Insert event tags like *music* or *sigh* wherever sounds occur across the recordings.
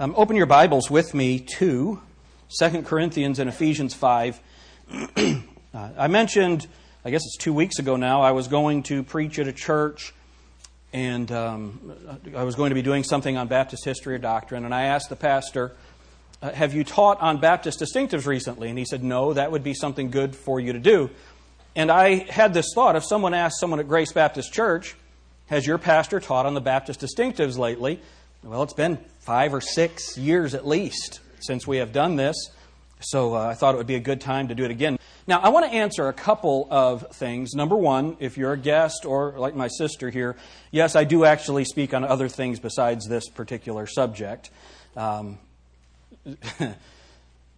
Um, open your Bibles with me to 2 Corinthians and Ephesians 5. *clears throat* uh, I mentioned, I guess it's two weeks ago now, I was going to preach at a church and um, I was going to be doing something on Baptist history or doctrine. And I asked the pastor, uh, Have you taught on Baptist distinctives recently? And he said, No, that would be something good for you to do. And I had this thought if someone asked someone at Grace Baptist Church, Has your pastor taught on the Baptist distinctives lately? Well, it's been five or six years at least since we have done this, so uh, I thought it would be a good time to do it again. Now, I want to answer a couple of things. Number one, if you're a guest or like my sister here, yes, I do actually speak on other things besides this particular subject. Um, *laughs* you,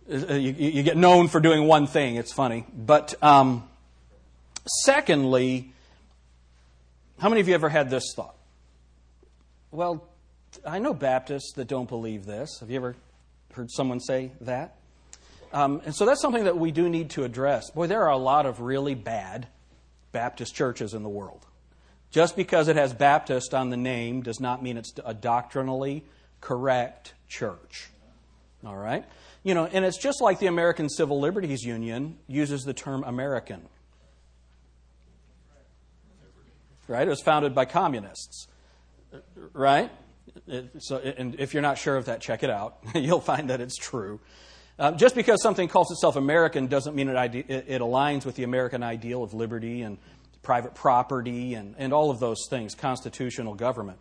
you, get known for doing one thing, it's funny. But um, secondly, how many of you ever had this thought? Well, I know Baptists that don't believe this. Have you ever heard someone say that? Um, and so that's something that we do need to address. Boy, there are a lot of really bad Baptist churches in the world. Just because it has Baptist on the name does not mean it's a doctrinally correct church. All right? You know, and it's just like the American Civil Liberties Union uses the term American. Right? It was founded by communists. Right? So, and if you're not sure of that, check it out. *laughs* You'll find that it's true. Uh, just because something calls itself American doesn't mean it, ide- it, aligns with the American ideal of liberty and private property and, and all of those things, constitutional government.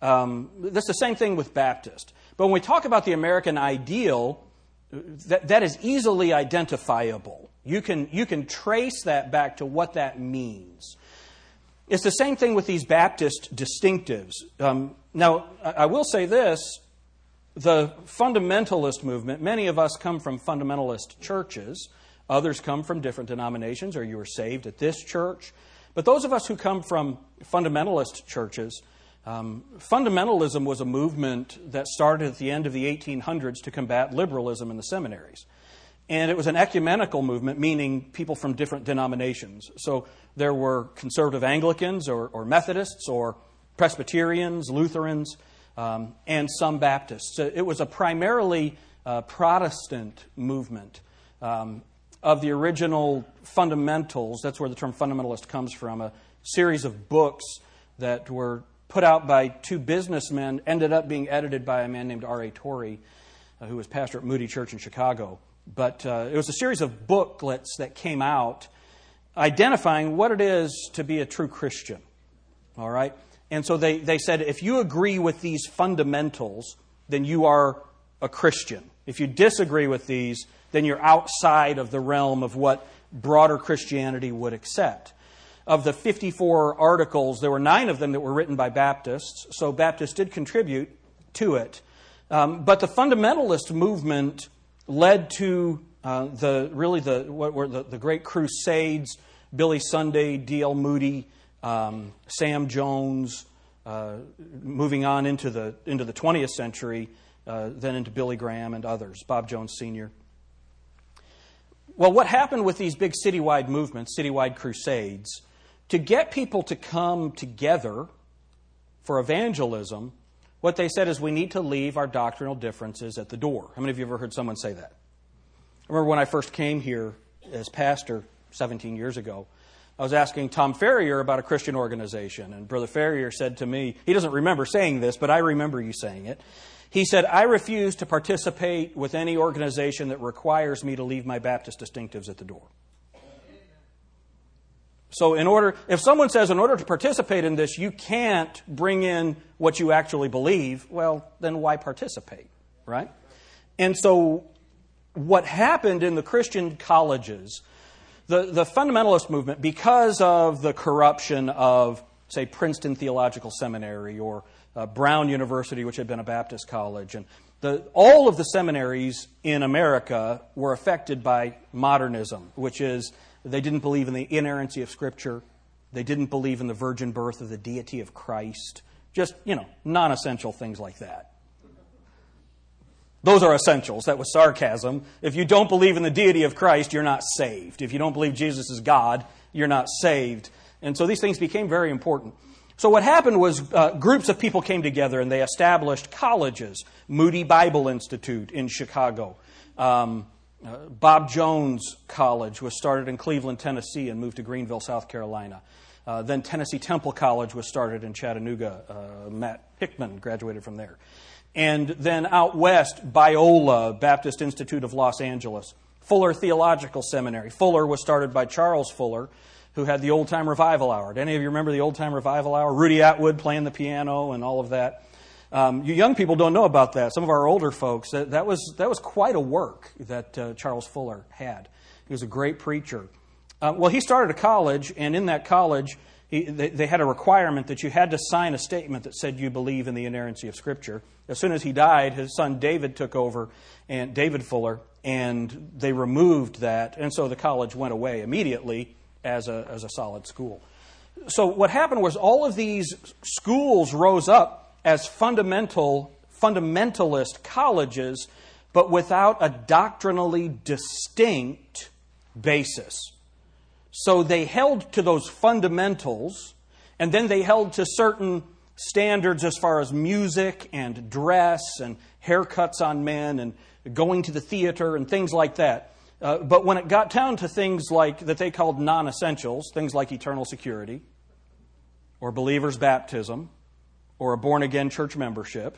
Um, that's the same thing with Baptist. But when we talk about the American ideal, that, that is easily identifiable. You can, you can trace that back to what that means. It's the same thing with these Baptist distinctives. Um, now, I will say this the fundamentalist movement, many of us come from fundamentalist churches. Others come from different denominations, or you were saved at this church. But those of us who come from fundamentalist churches, um, fundamentalism was a movement that started at the end of the 1800s to combat liberalism in the seminaries. And it was an ecumenical movement, meaning people from different denominations. So there were conservative Anglicans or, or Methodists or Presbyterians, Lutherans, um, and some Baptists. So it was a primarily uh, Protestant movement um, of the original fundamentals. That's where the term fundamentalist comes from. A series of books that were put out by two businessmen ended up being edited by a man named R.A. Torrey, uh, who was pastor at Moody Church in Chicago. But uh, it was a series of booklets that came out identifying what it is to be a true Christian. All right? And so they, they said if you agree with these fundamentals, then you are a Christian. If you disagree with these, then you're outside of the realm of what broader Christianity would accept. Of the 54 articles, there were nine of them that were written by Baptists, so Baptists did contribute to it. Um, but the fundamentalist movement led to uh, the really the what were the, the great crusades, Billy Sunday, D.L. Moody, um, Sam Jones, uh, moving on into the, into the 20th century, uh, then into Billy Graham and others, Bob Jones Sr. Well, what happened with these big citywide movements, citywide crusades, to get people to come together for evangelism, what they said is we need to leave our doctrinal differences at the door. How many of you ever heard someone say that? I remember when I first came here as pastor 17 years ago, I was asking Tom Ferrier about a Christian organization, and Brother Ferrier said to me, he doesn't remember saying this, but I remember you saying it. He said, I refuse to participate with any organization that requires me to leave my Baptist distinctives at the door. So, in order, if someone says, in order to participate in this, you can't bring in what you actually believe, well, then why participate, right? And so, what happened in the Christian colleges the, the fundamentalist movement, because of the corruption of, say, Princeton Theological Seminary or uh, Brown University, which had been a Baptist college, and the, all of the seminaries in America were affected by modernism, which is they didn't believe in the inerrancy of Scripture, they didn't believe in the virgin birth of the deity of Christ, just, you know, non essential things like that. Those are essentials. That was sarcasm. If you don't believe in the deity of Christ, you're not saved. If you don't believe Jesus is God, you're not saved. And so these things became very important. So, what happened was uh, groups of people came together and they established colleges. Moody Bible Institute in Chicago. Um, uh, Bob Jones College was started in Cleveland, Tennessee, and moved to Greenville, South Carolina. Uh, then Tennessee Temple College was started in Chattanooga. Uh, Matt Hickman graduated from there. And then out west, Biola Baptist Institute of Los Angeles. Fuller Theological Seminary. Fuller was started by Charles Fuller, who had the Old Time Revival Hour. Do any of you remember the Old Time Revival Hour? Rudy Atwood playing the piano and all of that. Um, you young people don't know about that. Some of our older folks, that, that was, that was quite a work that uh, Charles Fuller had. He was a great preacher. Uh, well, he started a college, and in that college, he, they, they, had a requirement that you had to sign a statement that said you believe in the inerrancy of Scripture. As soon as he died, his son David took over, and David Fuller, and they removed that, and so the college went away immediately as a, as a solid school. So what happened was all of these schools rose up as fundamental, fundamentalist colleges, but without a doctrinally distinct basis. So they held to those fundamentals, and then they held to certain standards as far as music and dress and haircuts on men and going to the theater and things like that. Uh, but when it got down to things like that they called non essentials, things like eternal security, or believer's baptism, or a born again church membership,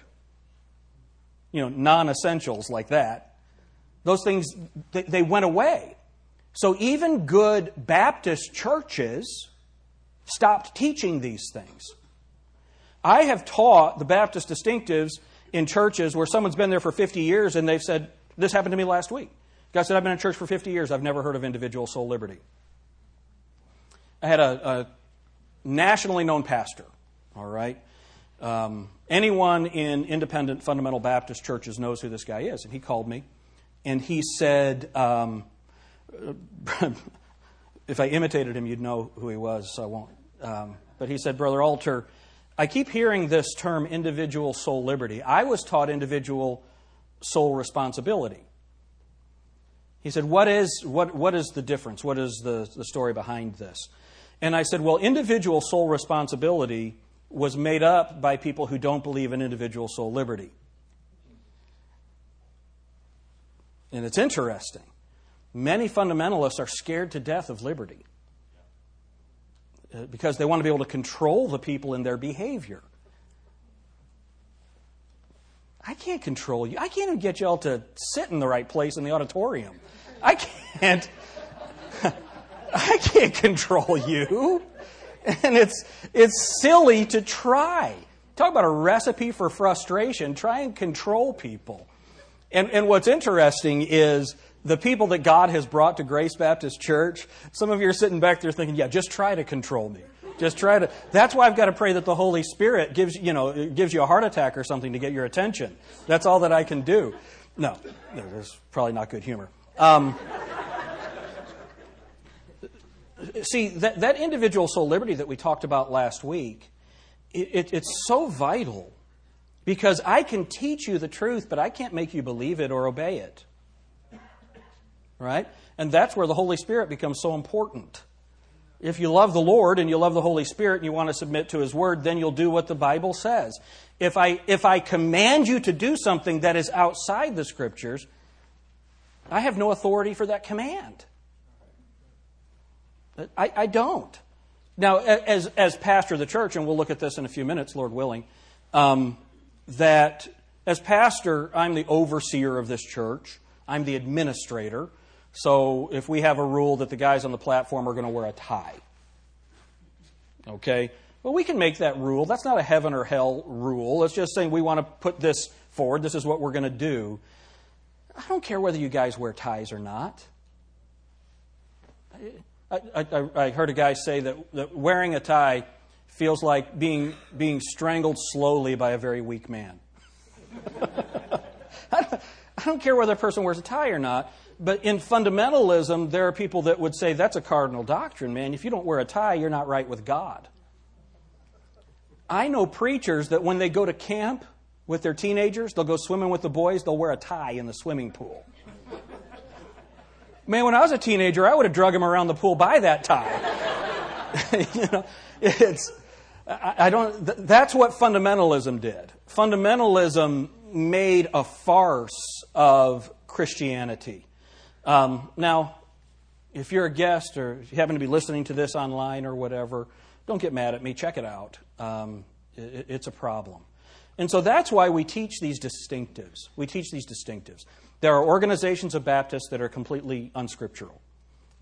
you know, non essentials like that, those things, they, they went away. So even good Baptist churches stopped teaching these things. I have taught the Baptist distinctives in churches where someone's been there for 50 years and they've said, This happened to me last week. Guy said, I've been in church for 50 years. I've never heard of individual soul liberty. I had a, a nationally known pastor, all right? Um, anyone in independent fundamental Baptist churches knows who this guy is. And he called me and he said, um, *laughs* if I imitated him, you'd know who he was, so I won't. Um, but he said, Brother Alter, I keep hearing this term individual soul liberty. I was taught individual soul responsibility. He said, What is, what, what is the difference? What is the, the story behind this? And I said, Well, individual soul responsibility was made up by people who don't believe in individual soul liberty. And it's interesting. Many fundamentalists are scared to death of liberty uh, because they want to be able to control the people in their behavior. I can't control you. I can't even get y'all to sit in the right place in the auditorium. I can't. *laughs* I can't control you. *laughs* And it's, it's silly to try. Talk about a recipe for frustration. Try and control people. And, and what's interesting is the people that God has brought to Grace Baptist Church, some of you are sitting back there thinking, yeah, just try to control me. Just try to. That's why I've got to pray that the Holy Spirit gives, you know, gives you a heart attack or something to get your attention. That's all that I can do. No, there's probably not good humor. Um, see, that, that individual soul liberty that we talked about last week, it, it, it's so vital because I can teach you the truth, but I can't make you believe it or obey it right? And that's where the Holy Spirit becomes so important. If you love the Lord and you love the Holy Spirit and you want to submit to His Word, then you'll do what the Bible says. If I, if I command you to do something that is outside the Scriptures, I have no authority for that command. I, I don't. Now, as, as pastor of the church, and we'll look at this in a few minutes, Lord willing, um, that as pastor, I'm the overseer of this church, I'm the administrator. So if we have a rule that the guys on the platform are going to wear a tie, okay? Well, we can make that rule. That's not a heaven or hell rule. It's just saying we want to put this forward. This is what we're going to do. I don't care whether you guys wear ties or not. I, I, I heard a guy say that, that wearing a tie feels like being, being strangled slowly by a very weak man. *laughs* I don't care whether a person wears a tie or not. But in fundamentalism, there are people that would say that's a cardinal doctrine, man. If you don't wear a tie, you're not right with God. I know preachers that when they go to camp with their teenagers, they'll go swimming with the boys, they'll wear a tie in the swimming pool. Man, when I was a teenager, I would have drug him around the pool by that time. *laughs* you know, it's I, I don't, th- that's what fundamentalism did. Fundamentalism made a farce of Christianity. Um, now, if you're a guest or you happen to be listening to this online or whatever, don't get mad at me. Check it out. Um, it, it's a problem. And so that's why we teach these distinctives. We teach these distinctives. There are organizations of Baptists that are completely unscriptural.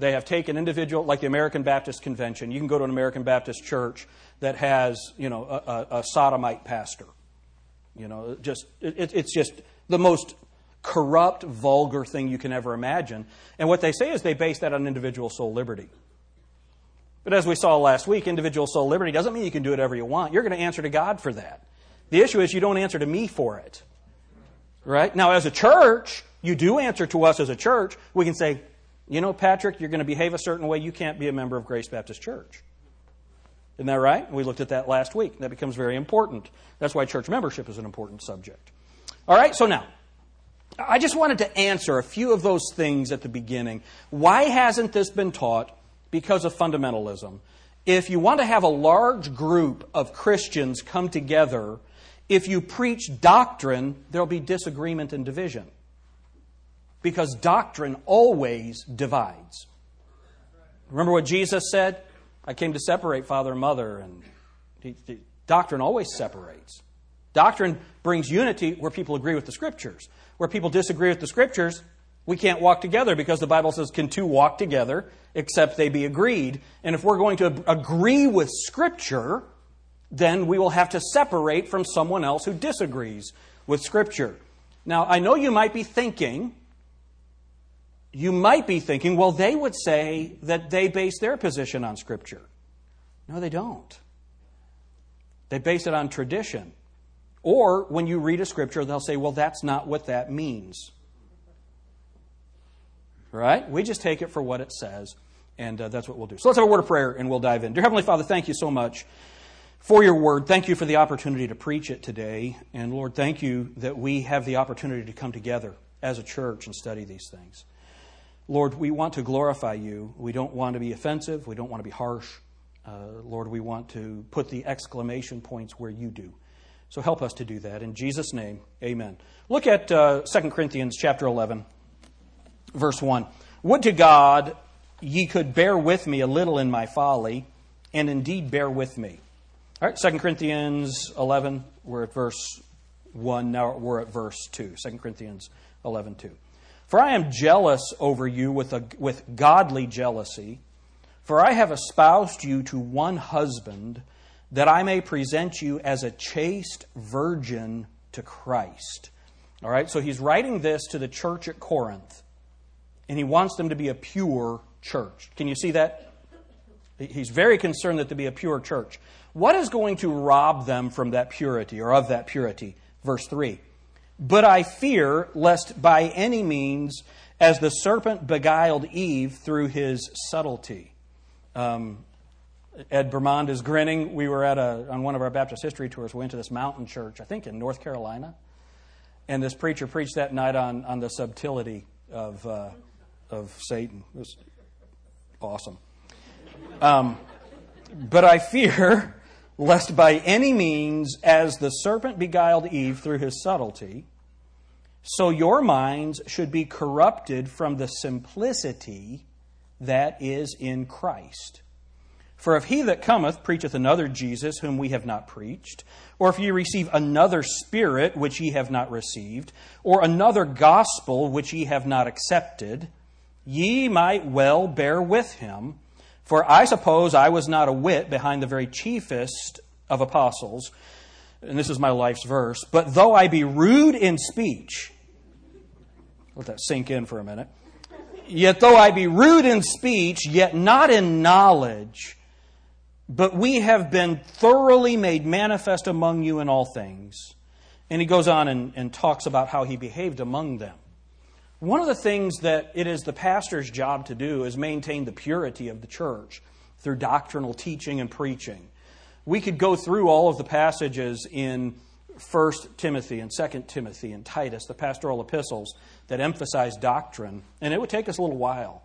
They have taken individual, like the American Baptist Convention. You can go to an American Baptist church that has, you know, a, a, sodomite pastor. You know, just it, it's just the most corrupt, vulgar thing you can ever imagine. And what they say is they base that on individual soul liberty. But as we saw last week, individual soul liberty doesn't mean you can do whatever you want. You're going to answer to God for that. The issue is you don't answer to me for it. Right? Now, as a church, you do answer to us as a church. We can say, you know, Patrick, you're going to behave a certain way. You can't be a member of Grace Baptist Church. Isn't that right? We looked at that last week. That becomes very important. That's why church membership is an important subject. All right, so now, I just wanted to answer a few of those things at the beginning. Why hasn't this been taught? Because of fundamentalism. If you want to have a large group of Christians come together, if you preach doctrine, there'll be disagreement and division. Because doctrine always divides. Remember what Jesus said? I came to separate father and mother, and doctrine always separates. Doctrine brings unity where people agree with the scriptures. Where people disagree with the scriptures, we can't walk together because the Bible says, Can two walk together except they be agreed? And if we're going to agree with scripture, then we will have to separate from someone else who disagrees with scripture. Now, I know you might be thinking, you might be thinking, well, they would say that they base their position on Scripture. No, they don't. They base it on tradition. Or when you read a Scripture, they'll say, well, that's not what that means. Right? We just take it for what it says, and uh, that's what we'll do. So let's have a word of prayer and we'll dive in. Dear Heavenly Father, thank you so much for your word. Thank you for the opportunity to preach it today. And Lord, thank you that we have the opportunity to come together as a church and study these things. Lord, we want to glorify you. We don't want to be offensive. We don't want to be harsh. Uh, Lord, we want to put the exclamation points where you do. So help us to do that. In Jesus' name, amen. Look at uh, 2 Corinthians chapter 11, verse 1. Would to God ye could bear with me a little in my folly, and indeed bear with me. All right, 2 Corinthians 11, we're at verse 1. Now we're at verse 2. 2 Corinthians 11, 2. For I am jealous over you with, a, with godly jealousy, for I have espoused you to one husband, that I may present you as a chaste virgin to Christ. All right, so he's writing this to the church at Corinth, and he wants them to be a pure church. Can you see that? He's very concerned that to be a pure church. What is going to rob them from that purity or of that purity? Verse 3 but I fear lest by any means, as the serpent beguiled Eve through his subtlety. Um, Ed Bermond is grinning. We were at a, on one of our Baptist history tours. We went to this mountain church, I think in North Carolina. And this preacher preached that night on, on the subtlety of, uh, of Satan. It was awesome. Um, but I fear lest by any means, as the serpent beguiled Eve through his subtlety, so your minds should be corrupted from the simplicity that is in Christ. For if he that cometh preacheth another Jesus whom we have not preached, or if ye receive another Spirit which ye have not received, or another gospel which ye have not accepted, ye might well bear with him. For I suppose I was not a whit behind the very chiefest of apostles, and this is my life's verse, but though I be rude in speech, let that sink in for a minute. Yet though I be rude in speech, yet not in knowledge, but we have been thoroughly made manifest among you in all things. And he goes on and, and talks about how he behaved among them. One of the things that it is the pastor's job to do is maintain the purity of the church through doctrinal teaching and preaching. We could go through all of the passages in 1 Timothy and 2 Timothy and Titus, the pastoral epistles that emphasize doctrine, and it would take us a little while.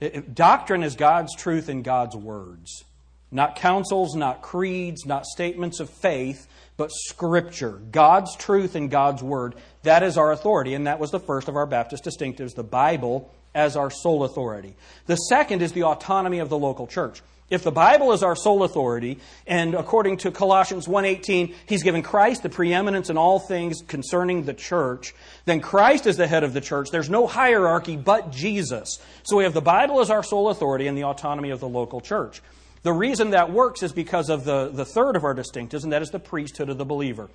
It, doctrine is God's truth in God's words. Not councils, not creeds, not statements of faith, but Scripture. God's truth and God's Word. That is our authority, and that was the first of our Baptist distinctives, the Bible as our sole authority. The second is the autonomy of the local church. If the Bible is our sole authority, and according to Colossians 1:18, he's given Christ the preeminence in all things concerning the church, then Christ is the head of the church. There's no hierarchy but Jesus. So we have the Bible as our sole authority and the autonomy of the local church. The reason that works is because of the, the third of our distinctives, and that is the priesthood of the believer.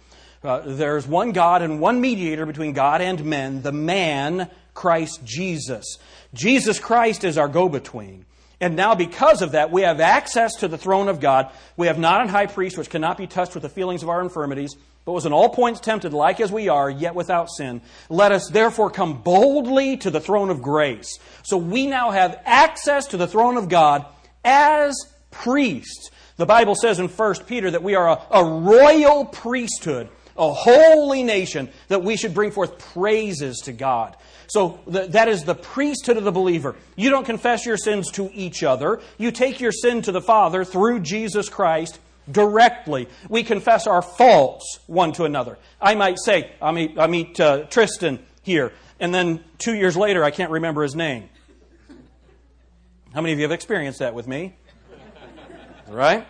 Uh, there's one God and one mediator between God and men, the man, Christ Jesus. Jesus Christ is our go between. And now, because of that, we have access to the throne of God. We have not an high priest which cannot be touched with the feelings of our infirmities, but was in all points tempted like as we are, yet without sin. Let us therefore come boldly to the throne of grace. So we now have access to the throne of God as priests. The Bible says in 1 Peter that we are a, a royal priesthood, a holy nation, that we should bring forth praises to God. So that is the priesthood of the believer. You don't confess your sins to each other. You take your sin to the Father through Jesus Christ directly. We confess our faults one to another. I might say, I meet, I meet uh, Tristan here, and then two years later, I can't remember his name. How many of you have experienced that with me? Right?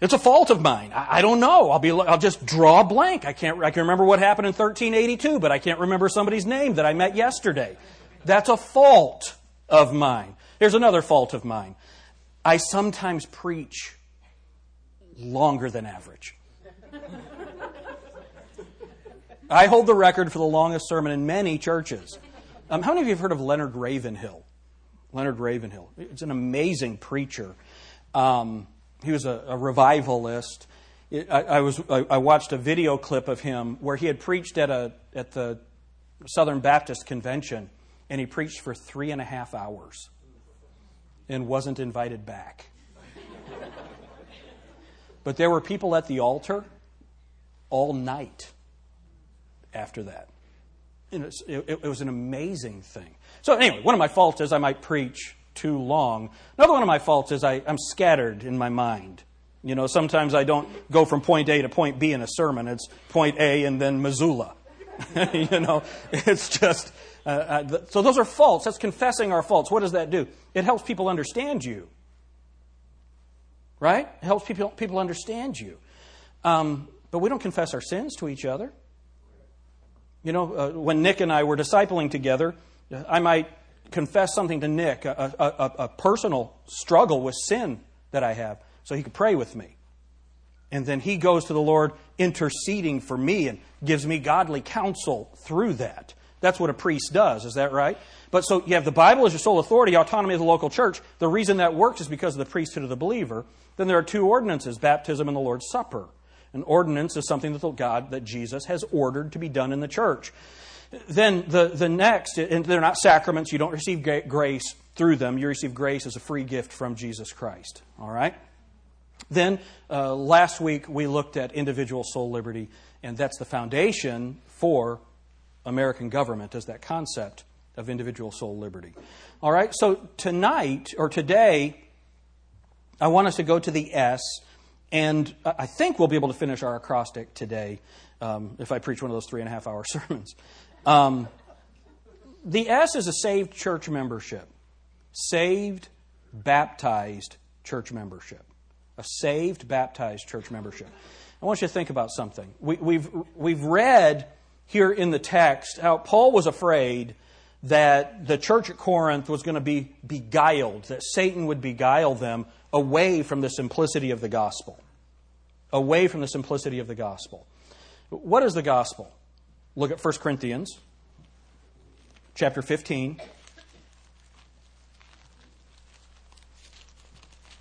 It's a fault of mine. I, I, don't know. I'll be. I'll just draw a blank. I can't. I can remember what happened in 1382, but I can't remember somebody's name that I met yesterday. That's a fault of mine. Here's another fault of mine. I sometimes preach longer than average. I hold the record for the longest sermon in many churches. Um, how many of you have heard of Leonard Ravenhill? Leonard Ravenhill. It's an amazing preacher. Um, he was a, a revivalist. It, I, I, was I, I watched a video clip of him where he had preached at a at the Southern Baptist Convention, and he preached for three and a half hours, and wasn't invited back. *laughs* but there were people at the altar all night after that. It, it, it was an amazing thing. So anyway, one of my faults is I might preach too long. Another one of my faults is I, I'm scattered in my mind. You know, sometimes I don't go from point A to point B in a sermon. It's point A and then Missoula. *laughs* you know, it's just. Uh, uh, so those are faults. That's confessing our faults. What does that do? It helps people understand you. Right? It helps people, people understand you. Um, but we don't confess our sins to each other. You know, uh, when Nick and I were discipling together, I might confess something to Nick, a, a, a, personal struggle with sin that I have, so he could pray with me. And then he goes to the Lord interceding for me and gives me godly counsel through that. That's what a priest does, is that right? But so you have the Bible as your sole authority, autonomy of the local church. The reason that works is because of the priesthood of the believer. Then there are two ordinances baptism and the Lord's Supper. An ordinance is something that God, that Jesus has ordered to be done in the church. Then the, the next, and they're not sacraments, you don't receive grace through them. You receive grace as a free gift from Jesus Christ. All right? Then uh, last week we looked at individual soul liberty, and that's the foundation for American government as that concept of individual soul liberty. All right, so tonight or today, I want us to go to the S, and I think we'll be able to finish our acrostic today um, if I preach one of those three and a half hour *laughs* sermons. Um, the S is a saved church membership. Saved, baptized church membership. A saved, baptized church membership. I want you to think about something. We, we've, we've read here in the text how Paul was afraid that the church at Corinth was going to be beguiled, that Satan would beguile them away from the simplicity of the gospel. Away from the simplicity of the gospel. What is the gospel? Look at 1 Corinthians chapter 15,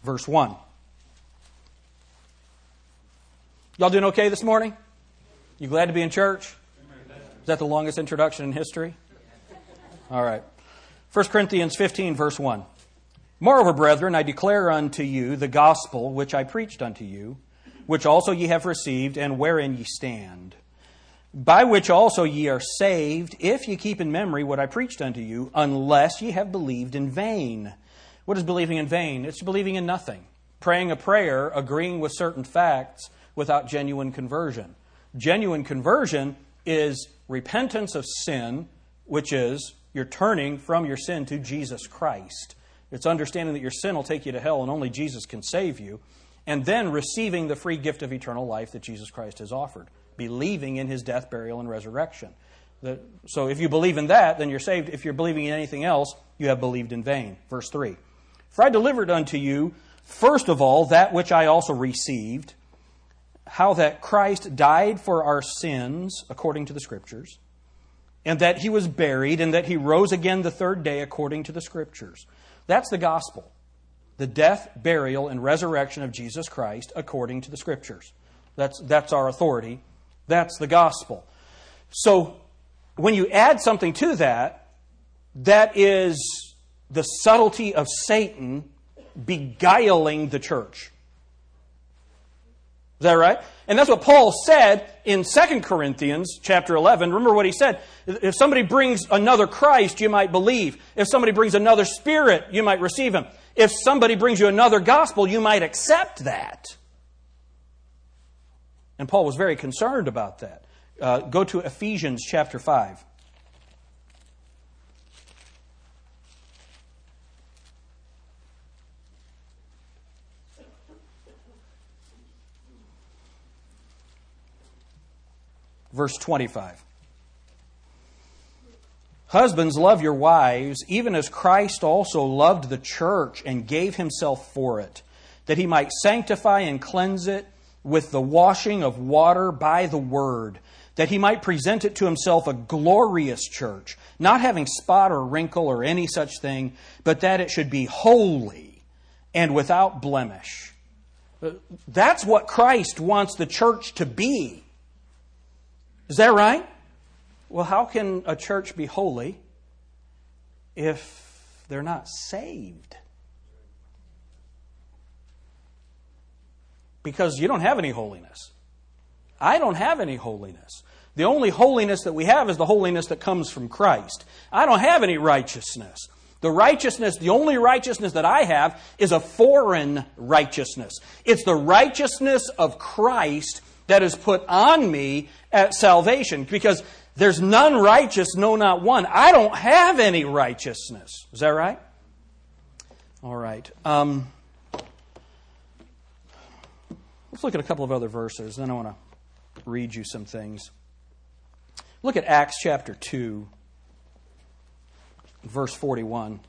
verse 1. Y'all doing okay this morning? You glad to be in church? Is that the longest introduction in history? All right. 1 Corinthians 15, verse 1. Moreover, brethren, I declare unto you the gospel which I preached unto you, which also ye have received, and wherein ye stand by which also ye are saved, if ye keep in memory what I preached unto you, unless ye have believed in vain. What is believing in vain? It's believing in nothing. praying a prayer, agreeing with certain facts without genuine conversion. Genuine conversion is repentance of sin, which is you're turning from your sin to Jesus Christ. It's understanding that your sin will take you to hell and only Jesus can save you, and then receiving the free gift of eternal life that Jesus Christ has offered, believing in his death, burial, and resurrection. So if you believe in that, then you're saved. If you're believing in anything else, you have believed in vain. Verse 3 For I delivered unto you, first of all, that which I also received, how that Christ died for our sins according to the Scriptures, and that he was buried, and that he rose again the third day according to the Scriptures. That's the gospel. The death, burial, and resurrection of Jesus Christ according to the Scriptures. That's, that's our authority. That's the gospel. So when you add something to that, that is the subtlety of Satan beguiling the church. Is that right? And that's what Paul said in 2 Corinthians chapter 11. Remember what he said. If somebody brings another Christ, you might believe. If somebody brings another spirit, you might receive him. If somebody brings you another gospel, you might accept that. And Paul was very concerned about that. Uh, go to Ephesians chapter 5. Verse 25. Husbands, love your wives, even as Christ also loved the church and gave himself for it, that he might sanctify and cleanse it with the washing of water by the word that he might present it to himself a glorious church, not having spot or wrinkle or any such thing, but that it should be holy and without blemish. That's what Christ wants the church to be. Is that right? Well, how can a church be holy if they're not saved? Because you don't have any holiness. I don't have any holiness. The only holiness that we have is the holiness that comes from Christ. I don't have any righteousness. The righteousness, the only righteousness that I have is a foreign righteousness. It's the righteousness of Christ that is put on me at salvation because there's none righteous, no, not one. I don't have any righteousness. Is that right? All right. Um, let's look at a couple of other verses, then I want to read you some things. Look at Acts chapter 2, verse 41.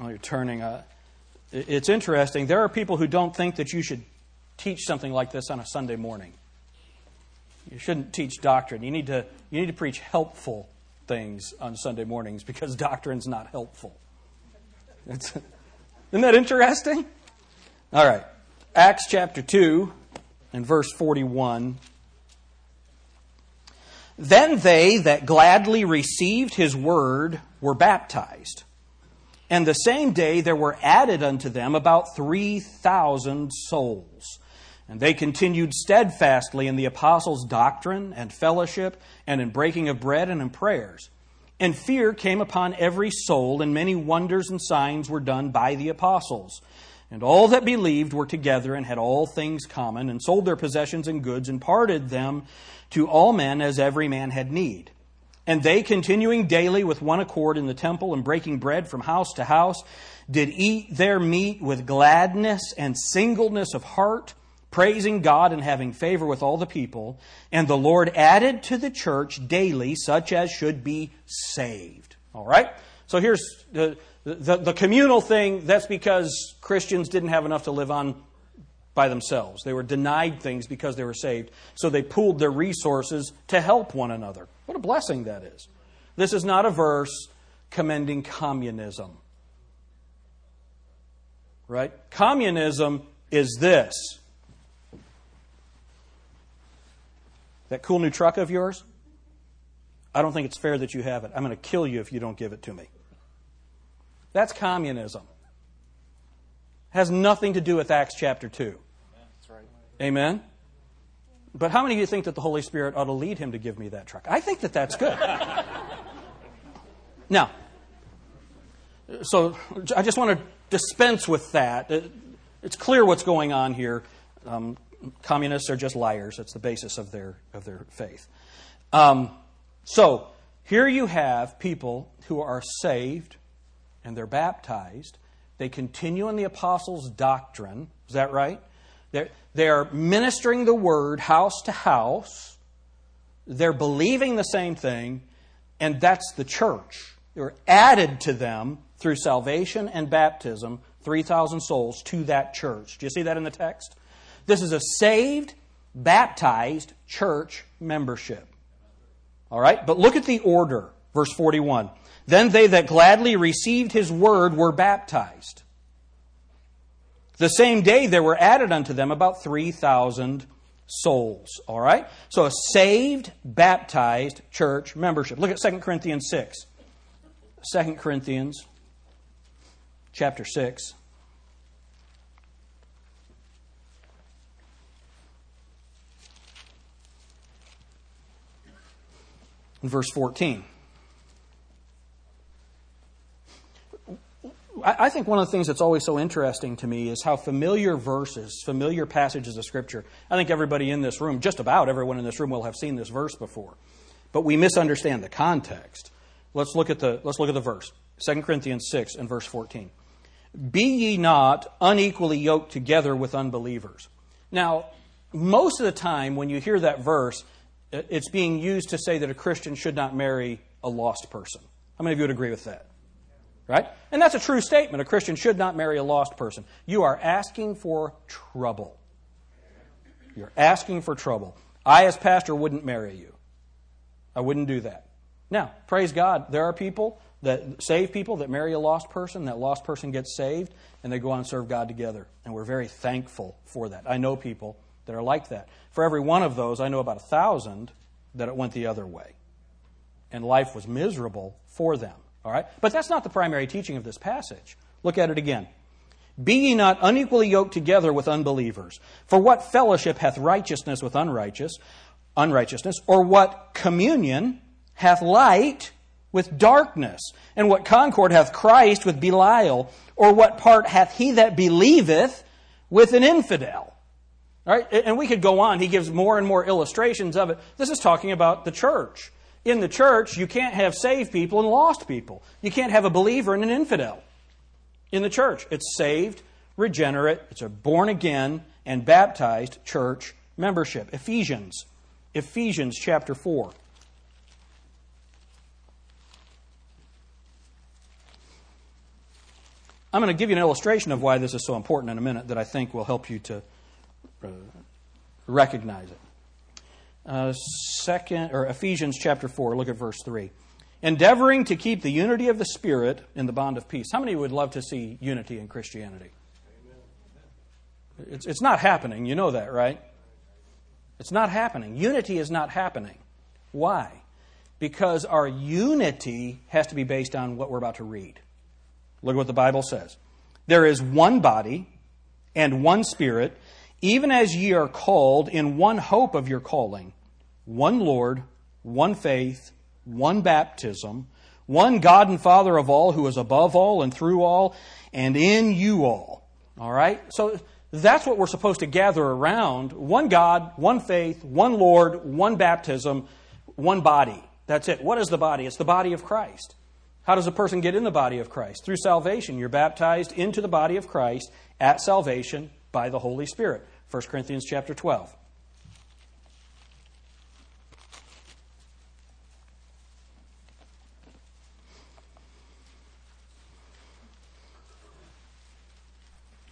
Oh, you're turning. Uh, it's interesting. There are people who don't think that you should teach something like this on a Sunday morning. You shouldn't teach doctrine. You need to, you need to preach helpful things on Sunday mornings because *laughs* doctrine's not helpful. It's, isn't that interesting? All right. Acts chapter 2 and verse 41. Then they that gladly received his word were baptized. And the same day there were added unto them about 3,000 souls. And they continued steadfastly in the apostles' doctrine and fellowship, and in breaking of bread and in prayers. And fear came upon every soul, and many wonders and signs were done by the apostles. And all that believed were together and had all things common, and sold their possessions and goods, and parted them to all men as every man had need. And they, continuing daily with one accord in the temple and breaking bread from house to house, did eat their meat with gladness and singleness of heart, praising God and having favor with all the people. And the Lord added to the church daily such as should be saved. All right? So here's the, the, the communal thing. That's because Christians didn't have enough to live on by themselves. They were denied things because they were saved. So they pooled their resources to help one another. What a blessing that is. This is not a verse commending communism. Right? Communism is this. That cool new truck of yours? I don't think it's fair that you have it. I'm going to kill you if you don't give it to me. That's communism. Has nothing to do with Acts chapter 2. Amen? But how many of you think that the Holy Spirit ought to lead him to give me that truck? I think that that's good. *laughs* now, so I just want to dispense with that. It's clear what's going on here. Um, communists are just liars. That's the basis of their, of their faith. Um, so, here you have people who are saved and they're baptized. They continue in the apostles' doctrine. Is that right? They're, they're ministering the word house to house. They're believing the same thing, and that's the church. They're added to them through salvation and baptism, 3,000 souls to that church. Do you see that in the text? This is a saved, baptized church membership. All right? But look at the order, verse 41. Then they that gladly received his word were baptized. The same day there were added unto them about 3,000 souls. All right? So a saved, baptized church membership. Look at 2 Corinthians 6. 2 Corinthians chapter 6. verse 14. I think one of the things that's always so interesting to me is how familiar verses, familiar passages of Scripture, I think everybody in this room, just about everyone in this room, will have seen this verse before. But we misunderstand the context. Let's look at the, let's look at the verse 2 Corinthians 6 and verse 14. Be ye not unequally yoked together with unbelievers. Now, most of the time when you hear that verse, it's being used to say that a Christian should not marry a lost person. How many of you would agree with that? Right? And that's a true statement. A Christian should not marry a lost person. You are asking for trouble. You're asking for trouble. I, as pastor, wouldn't marry you. I wouldn't do that. Now, praise God, there are people that save people that marry a lost person. That lost person gets saved, and they go on and serve God together. And we're very thankful for that. I know people that are like that. For every one of those, I know about a thousand that it went the other way. And life was miserable for them. All right? But that's not the primary teaching of this passage. Look at it again. Be ye not unequally yoked together with unbelievers. For what fellowship hath righteousness with unrighteous, unrighteousness, or what communion hath light with darkness? And what concord hath Christ with Belial? Or what part hath he that believeth with an infidel? All right? And we could go on. He gives more and more illustrations of it. This is talking about the church. In the church, you can't have saved people and lost people. You can't have a believer and an infidel. In the church, it's saved, regenerate, it's a born again and baptized church membership. Ephesians. Ephesians chapter 4. I'm going to give you an illustration of why this is so important in a minute that I think will help you to uh, recognize it. Uh, second or Ephesians chapter four. Look at verse three. Endeavoring to keep the unity of the Spirit in the bond of peace. How many would love to see unity in Christianity? It's, it's not happening. You know that, right? It's not happening. Unity is not happening. Why? Because our unity has to be based on what we're about to read. Look at what the Bible says. There is one body and one Spirit even as ye are called in one hope of your calling, one Lord, one faith, one baptism, one God and Father of all, who is above all and through all and in you all. All right? So that's what we're supposed to gather around one God, one faith, one Lord, one baptism, one body. That's it. What is the body? It's the body of Christ. How does a person get in the body of Christ? Through salvation. You're baptized into the body of Christ at salvation by the Holy Spirit. 1 Corinthians chapter 12.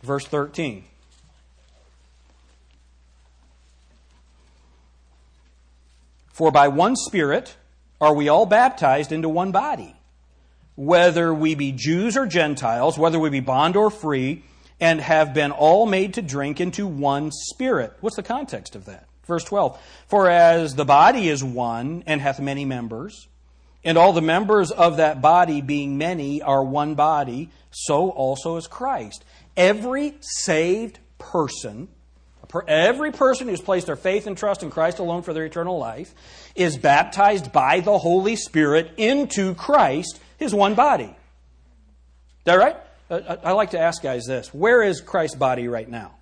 Verse 13. For by one Spirit are we all baptized into one body, whether we be Jews or Gentiles, whether we be bond or free and have been all made to drink into one spirit. What's the context of that? Verse 12. For as the body is one and hath many members, and all the members of that body being many are one body, so also is Christ. Every saved person, every person who's placed their faith and trust in Christ alone for their eternal life, is baptized by the Holy Spirit into Christ, his one body. Is that right? I like to ask guys this where is Christ's body right now?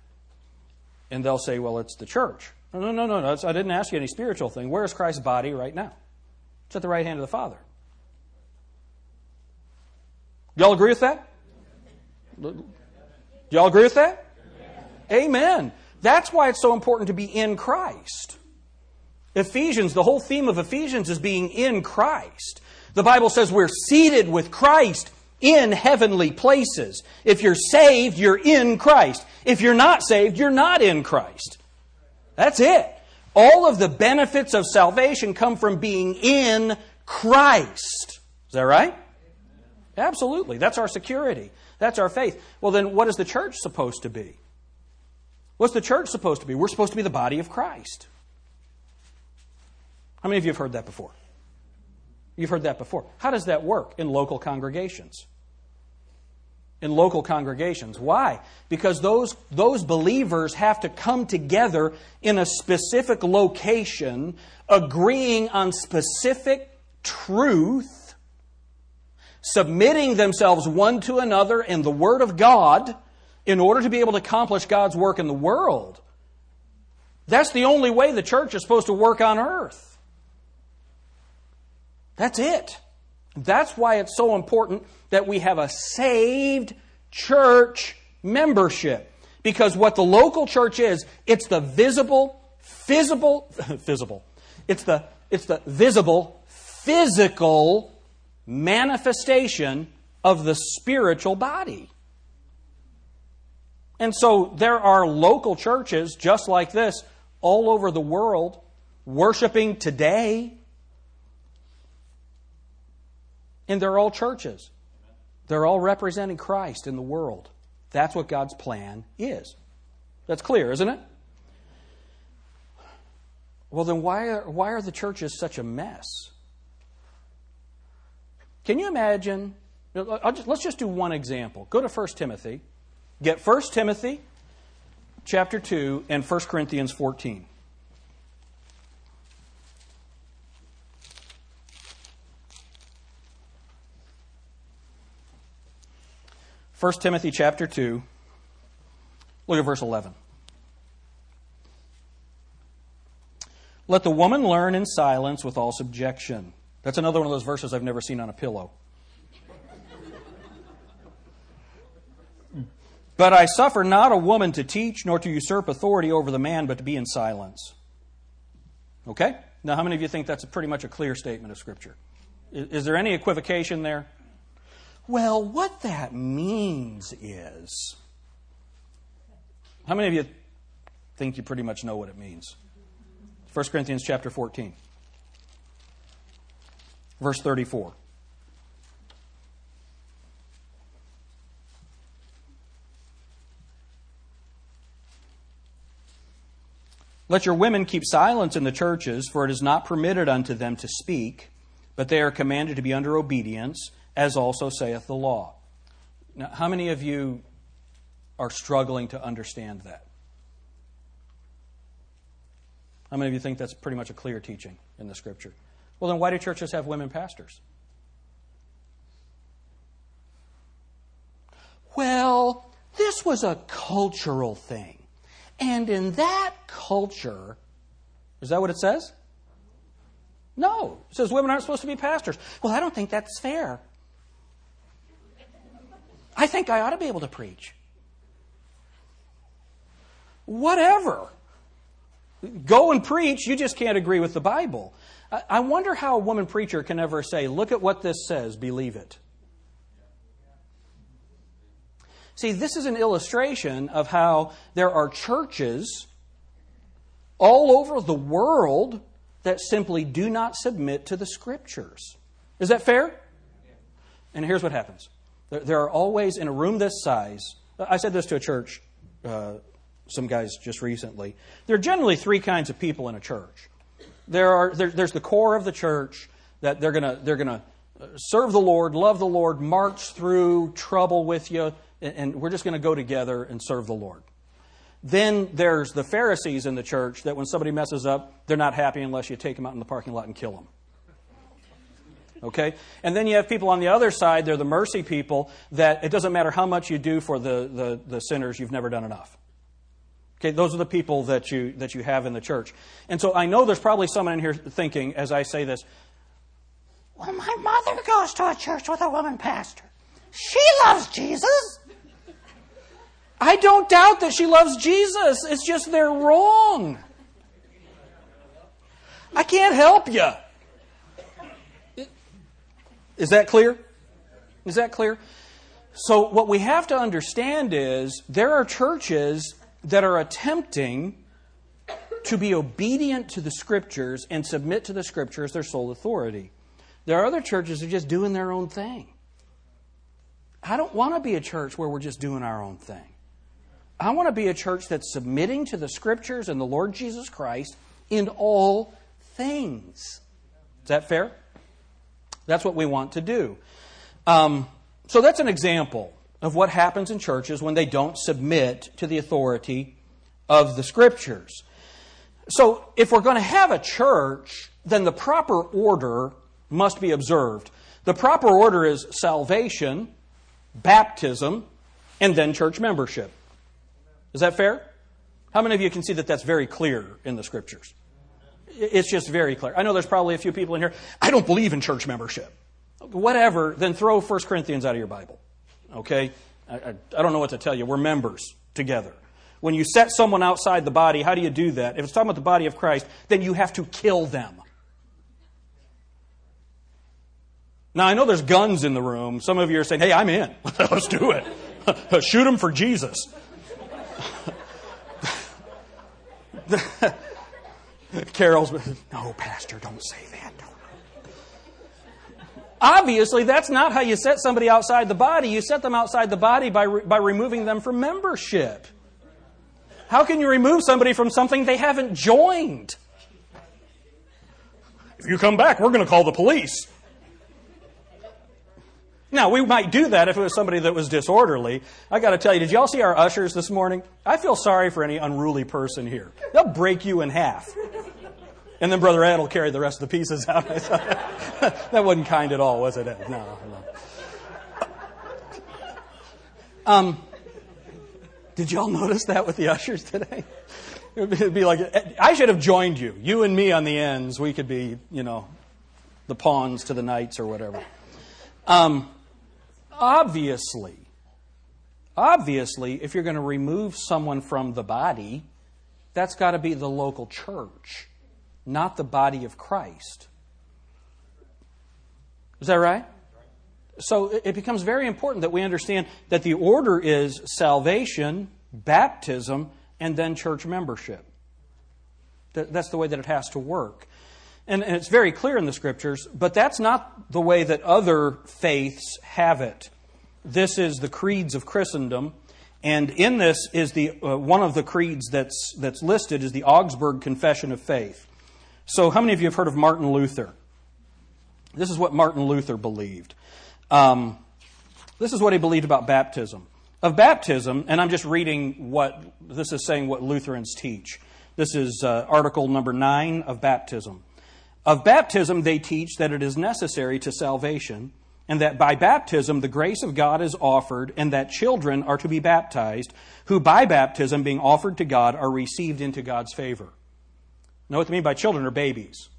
And they'll say, well, it's the church. No, no, no, no. no. I didn't ask you any spiritual thing. Where is Christ's body right now? It's at the right hand of the Father. Y'all agree with that? Y'all agree with that? Amen. That's why it's so important to be in Christ. Ephesians, the whole theme of Ephesians is being in Christ. The Bible says we're seated with Christ in heavenly places. If you're saved, you're in Christ. If you're not saved, you're not in Christ. That's it. All of the benefits of salvation come from being in Christ. Is that right? Absolutely. That's our security. That's our faith. Well, then, what is the church supposed to be? What's the church supposed to be? We're supposed to be the body of Christ. How many of you have heard that before? You've heard that before. How does that work in local congregations? In local congregations. Why? Because those, those believers have to come together in a specific location, agreeing on specific truth, submitting themselves one to another in the Word of God in order to be able to accomplish God's work in the world. That's the only way the church is supposed to work on earth. That's it. That's why it's so important that we have a saved church membership. Because what the local church is, it's the visible, visible, visible. *laughs* It's the, it's the visible, physical manifestation of the spiritual body. And so there are local churches just like this all over the world worshiping today and they're all churches. They're all representing Christ in the world. That's what God's plan is. That's clear, isn't it? Well, then why are, why are the churches such a mess? Can you imagine? Just, let's just do one example. Go to 1 Timothy. Get 1 Timothy chapter 2 and 1 Corinthians 14. 1 Timothy chapter 2, look at verse 11. Let the woman learn in silence with all subjection. That's another one of those verses I've never seen on a pillow. but I suffer not a woman to teach nor to usurp authority over the man, but to be in silence. Okay? Now, how many of you think that's pretty much a clear statement of Scripture? Is, is there any equivocation there? Well, what that means is. How many of you think you pretty much know what it means? 1 Corinthians chapter 14, verse 34. Let your women keep silence in the churches, for it is not permitted unto them to speak, but they are commanded to be under obedience as also saith the law. Now, how many of you are struggling to understand that? How many of you think that's pretty much a clear teaching in the scripture? Well, then why do churches have women pastors? Well, this was a cultural thing. And in that culture, is that what it says? No. It says women aren't supposed to be pastors. Well, I don't think that's fair. I think I ought to be able to preach. Whatever. Go and preach, you just can't agree with the Bible. I wonder how a woman preacher can ever say, Look at what this says, believe it. See, this is an illustration of how there are churches all over the world that simply do not submit to the scriptures. Is that fair? And here's what happens there, are always, in a room this size, I said this to a church, uh, some guys just recently. There are generally three kinds of people in a church. There are, there, there's the core of the church that they're going to they're gonna uh, serve the Lord, love the Lord, march through trouble with you, and, we're just going to go together and serve the Lord. Then there's the Pharisees in the church that when somebody messes up, they're not happy unless you take them out in the parking lot and kill them. Okay? And then you have people on the other side, they're the mercy people, that it doesn't matter how much you do for the, the, the sinners, you've never done enough. Okay, those are the people that you, that you have in the church. And so I know there's probably someone in here thinking, as I say this, well, my mother goes to a church with a woman pastor. She loves Jesus. I don't doubt that she loves Jesus. It's just they're wrong. I can't help you. Is that clear? Is that clear? So, what we have to understand is there are churches that are attempting to be obedient to the Scriptures and submit to the Scriptures their sole authority. There are other churches that are just doing their own thing. I don't want to be a church where we're just doing our own thing. I want to be a church that's submitting to the Scriptures and the Lord Jesus Christ in all things. Is that fair? That's what we want to do. Um, so that's an example of what happens in churches when they don't submit to the authority of the Scriptures. So if we're going to have a church, then the proper order must be observed. The proper order is salvation, baptism, and then church membership. Is that fair? How many of you can see that that's very clear in the Scriptures? It's just very clear. I know there's probably a few people in here, I don't believe in church membership. Whatever, then throw 1 Corinthians out of your Bible. Okay? I, I, I don't know what to tell you. We're members together. When you set someone outside the body, how do you do that? If it's talking about the body of Christ, then you have to kill them. Now, I know there's guns in the room. Some of you are saying, hey, I'm in. *laughs* Let's do it. *laughs* Shoot them for Jesus. *laughs* Carol's, no, Pastor, don't say that. Obviously, that's not how you set somebody outside the body. You set them outside the body by, re- by removing them from membership. How can you remove somebody from something they haven't joined? If you come back, we're going to call the police. Now, we might do that if it was somebody that was disorderly. I got to tell you, did y'all see our ushers this morning? I feel sorry for any unruly person here. They'll break you in half. And then Brother Ed will carry the rest of the pieces out. *laughs* that wasn't kind at all, was it, Ed? No, no. Um, did y'all notice that with the ushers today? It'd be like, I should have joined you. You and me on the ends. We could be, you know, the pawns to the knights or whatever. Um, obviously, obviously, if you're going to remove someone from the body, that's got to be the local church, not the body of Christ. Is that right? So it becomes very important that we understand that the order is salvation, baptism, and then church membership. That's the way that it has to work. And, it's very clear in the scriptures, but that's not the way that other faiths have it. This is the creeds of Christendom, and in this is the uh, one of the creeds that's that's listed is the Augsburg Confession of Faith. So, how many of you have heard of Martin Luther? This is what Martin Luther believed. Um, this is what he believed about baptism. Of baptism, and I'm just reading what this is saying what Lutherans teach. This is uh, article number nine of baptism. Of baptism, they teach that it is necessary to salvation, and that by baptism the grace of God is offered, and that children are to be baptized, who by baptism being offered to God are received into God's favor. Know what they mean by children are babies.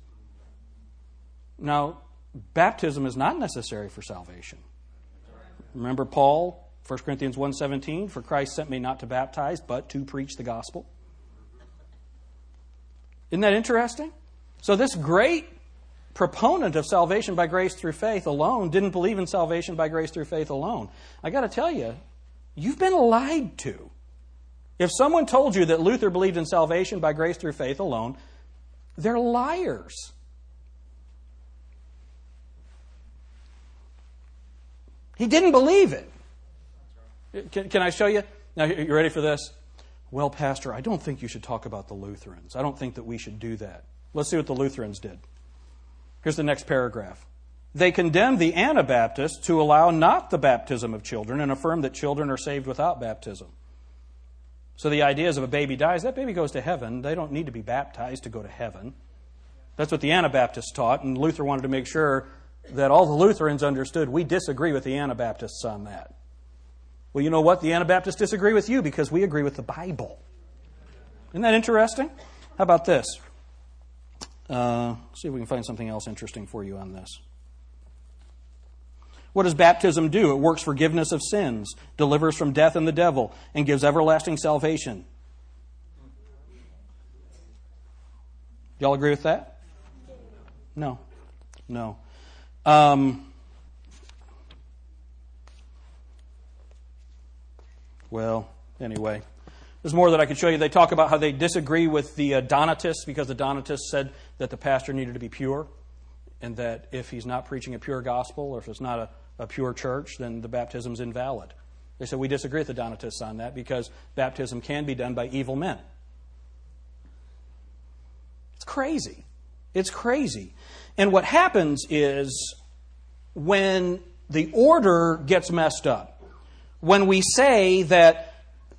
Now, baptism is not necessary for salvation. Remember Paul, 1 Corinthians 1:17, for Christ sent me not to baptize, but to preach the gospel. Isn't that interesting? So, this great proponent of salvation by grace through faith alone didn't believe in salvation by grace through faith alone. I got to tell you, you've been lied to. If someone told you that Luther believed in salvation by grace through faith alone, they're liars. He didn't believe it. Can, can I show you? Now, you ready for this? Well, Pastor, I don't think you should talk about the Lutherans. I don't think that we should do that. Let's see what the Lutherans did. Here's the next paragraph. They condemned the Anabaptists to allow not the baptism of children and affirm that children are saved without baptism. So the idea is if a baby dies, that baby goes to heaven. They don't need to be baptized to go to heaven. That's what the Anabaptists taught, and Luther wanted to make sure that all the Lutherans understood we disagree with the Anabaptists on that. Well, you know what? The Anabaptists disagree with you because we agree with the Bible. Isn't that interesting? How about this? Uh, see if we can find something else interesting for you on this. What does baptism do? It works forgiveness of sins, delivers from death and the devil, and gives everlasting salvation. Y'all agree with that? No. No. Um, well, anyway. There's more that I could show you. They talk about how they disagree with the Donatists because the Donatists said that the pastor needed to be pure, and that if he's not preaching a pure gospel or if it's not a, a pure church, then the baptism's invalid. They said we disagree with the Donatists on that because baptism can be done by evil men. It's crazy. It's crazy. And what happens is when the order gets messed up, when we say that